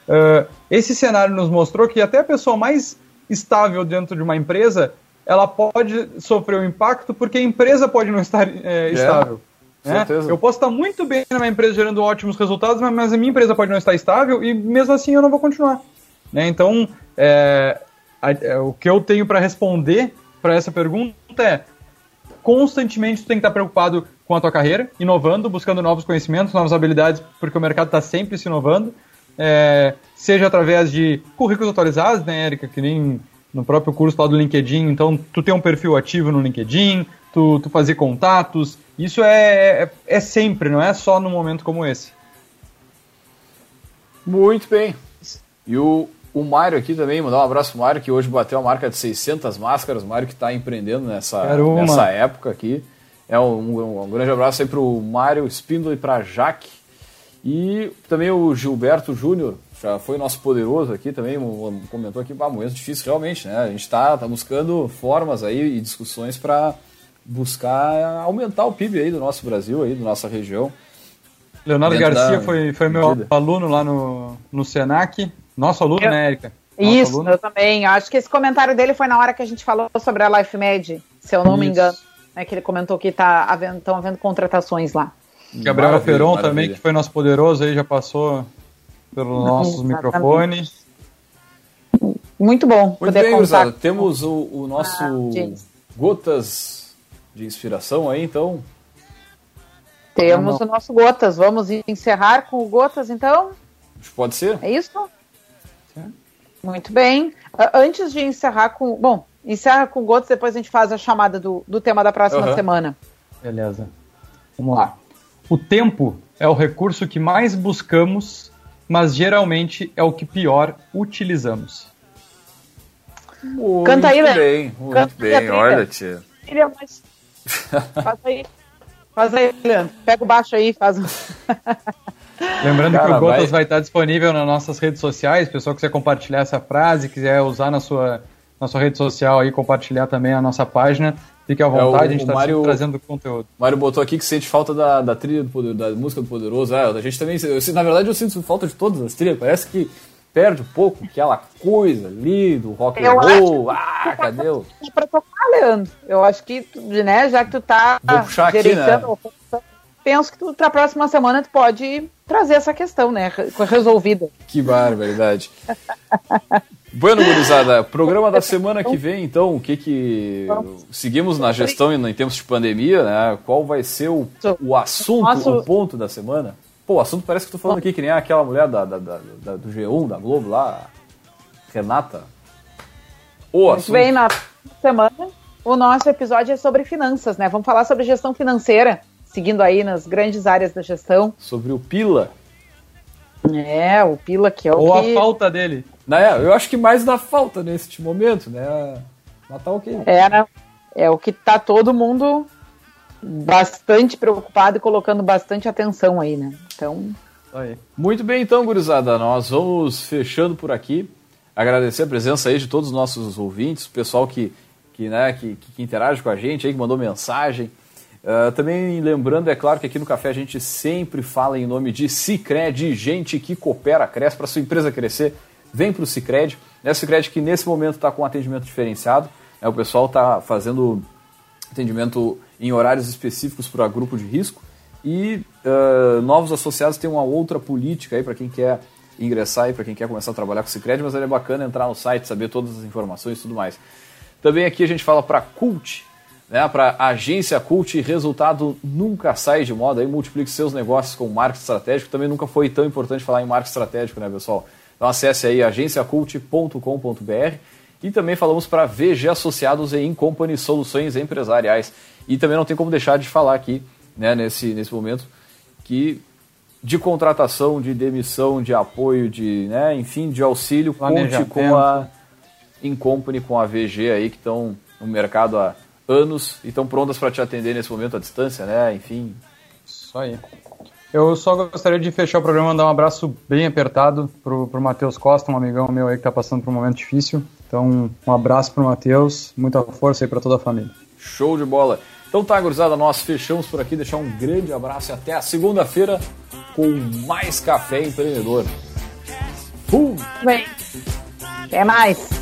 [SPEAKER 3] uh, esse cenário nos mostrou que até a pessoa mais estável dentro de uma empresa, ela pode sofrer um impacto porque a empresa pode não estar é, estável. né? Eu posso estar muito bem na minha empresa gerando ótimos resultados, mas a minha empresa pode não estar estável e mesmo assim eu não vou continuar. Né? Então, é, a, é, o que eu tenho para responder para essa pergunta é: constantemente tu tem que estar preocupado com a tua carreira, inovando, buscando novos conhecimentos, novas habilidades, porque o mercado está sempre se inovando, é, seja através de currículos atualizados, né, Erika, que nem no próprio curso lá do LinkedIn, então tu tem um perfil ativo no LinkedIn, tu, tu fazer contatos, isso é, é, é sempre, não é só num momento como esse.
[SPEAKER 1] Muito bem. E o o Mário aqui também, mandar um abraço pro Mário, que hoje bateu a marca de 600 máscaras. O Mário que está empreendendo nessa, nessa época aqui. É um, um, um, grande abraço aí pro Mário Spindle e pra Jaque. E também o Gilberto Júnior, já foi nosso poderoso aqui também, comentou aqui, ah, momento difícil realmente, né? A gente está tá buscando formas aí e discussões para buscar aumentar o PIB aí do nosso Brasil, aí, da nossa região.
[SPEAKER 3] Leonardo Garcia foi, foi meu medida. aluno lá no, no Senac. Nosso aluno, eu, né, Erika?
[SPEAKER 2] Isso, aluno. eu também. Acho que esse comentário dele foi na hora que a gente falou sobre a LifeMed, se eu não Isso. me engano. Né, que ele comentou que tá havendo, estão havendo contratações lá.
[SPEAKER 3] Gabriel Feron também, que foi nosso poderoso aí, já passou pelos nossos microfones.
[SPEAKER 2] Muito bom.
[SPEAKER 1] Muito bem, contar... Temos o, o nosso ah, Gotas de Inspiração aí, então.
[SPEAKER 2] Temos o nosso Gotas. Vamos encerrar com o Gotas, então?
[SPEAKER 1] Pode ser.
[SPEAKER 2] É isso? Muito bem. Antes de encerrar com. Bom, encerra com Gotas, depois a gente faz a chamada do, do tema da próxima uhum. semana.
[SPEAKER 3] Beleza. Vamos lá. O tempo é o recurso que mais buscamos, mas geralmente é o que pior utilizamos.
[SPEAKER 1] Muito Canta aí, bem, muito Canta bem, olha, tia.
[SPEAKER 2] Faz aí. Faz aí, Leandro. Pega o baixo aí faz.
[SPEAKER 3] Lembrando Cara, que o Gotas vai... vai... estar disponível nas nossas redes sociais. Pessoal que quiser compartilhar essa frase, quiser usar na sua, na sua rede social aí, compartilhar também a nossa página, fique à vontade, é, o, a gente está Mário, trazendo conteúdo.
[SPEAKER 1] O Mário botou aqui que sente falta da, da trilha do poder, da música do Poderoso. É, a gente também. Eu, na verdade, eu sinto falta de todas as trilhas. Parece que perde um pouco aquela coisa ali do rock and roll. Ah, cadê o.
[SPEAKER 2] Pra tocar, Leandro. Eu acho que, né, já que tu tá
[SPEAKER 1] Vou puxar aqui, né?
[SPEAKER 2] Penso que tu, pra próxima semana tu pode trazer essa questão, né? Resolvida.
[SPEAKER 1] Que barbaridade. bueno, gurizada, programa da semana que vem, então, o que que... Seguimos na gestão em tempos de pandemia, né? Qual vai ser o, o assunto, Nosso... o ponto da semana? Pô, o assunto parece que tu falando aqui que nem aquela mulher da, da, da, da do G1, da Globo lá, Renata.
[SPEAKER 2] O assunto. Vem na semana, o nosso episódio é sobre finanças, né? Vamos falar sobre gestão financeira seguindo aí nas grandes áreas da gestão.
[SPEAKER 1] Sobre o Pila.
[SPEAKER 2] É, o Pila que é o
[SPEAKER 3] Ou
[SPEAKER 2] que...
[SPEAKER 3] a falta dele.
[SPEAKER 1] Né, eu acho que mais da falta nesse momento, né? Mas tá ok.
[SPEAKER 2] É, né? é o que tá todo mundo bastante preocupado e colocando bastante atenção aí, né? Então...
[SPEAKER 1] Aí. Muito bem, então, gurizada, nós vamos fechando por aqui. Agradecer a presença aí de todos os nossos ouvintes, o pessoal que, que, né, que, que interage com a gente aí, que mandou mensagem. Uh, também lembrando, é claro que aqui no Café a gente sempre fala em nome de Cicred, gente que coopera, cresce para sua empresa crescer, vem para o Cicred. É o Cicred que nesse momento está com atendimento diferenciado, né? o pessoal está fazendo atendimento em horários específicos para grupo de risco e uh, novos associados têm uma outra política aí para quem quer ingressar e para quem quer começar a trabalhar com o Cicred, mas é bacana entrar no site, saber todas as informações e tudo mais. Também aqui a gente fala para Cult, né, para agência Cult, resultado nunca sai de moda, aí multiplique seus negócios com marketing estratégico, também nunca foi tão importante falar em marketing estratégico, né, pessoal? Então acesse aí agenciacult.com.br e também falamos para VG Associados e Incompany Soluções Empresariais. E também não tem como deixar de falar aqui, né, nesse, nesse momento, que de contratação, de demissão, de apoio, de, né, enfim, de auxílio, conte com a Incompany, com a VG aí, que estão no mercado há anos e estão prontas para te atender nesse momento à distância, né? Enfim.
[SPEAKER 3] Isso aí. Eu só gostaria de fechar o programa, mandar um abraço bem apertado pro, pro Matheus Costa, um amigão meu aí que está passando por um momento difícil. Então, um abraço pro Matheus, muita força aí para toda a família.
[SPEAKER 1] Show de bola. Então tá, gurizada, nós fechamos por aqui, deixar um grande abraço e até a segunda-feira com mais Café Empreendedor.
[SPEAKER 2] Bem, até mais.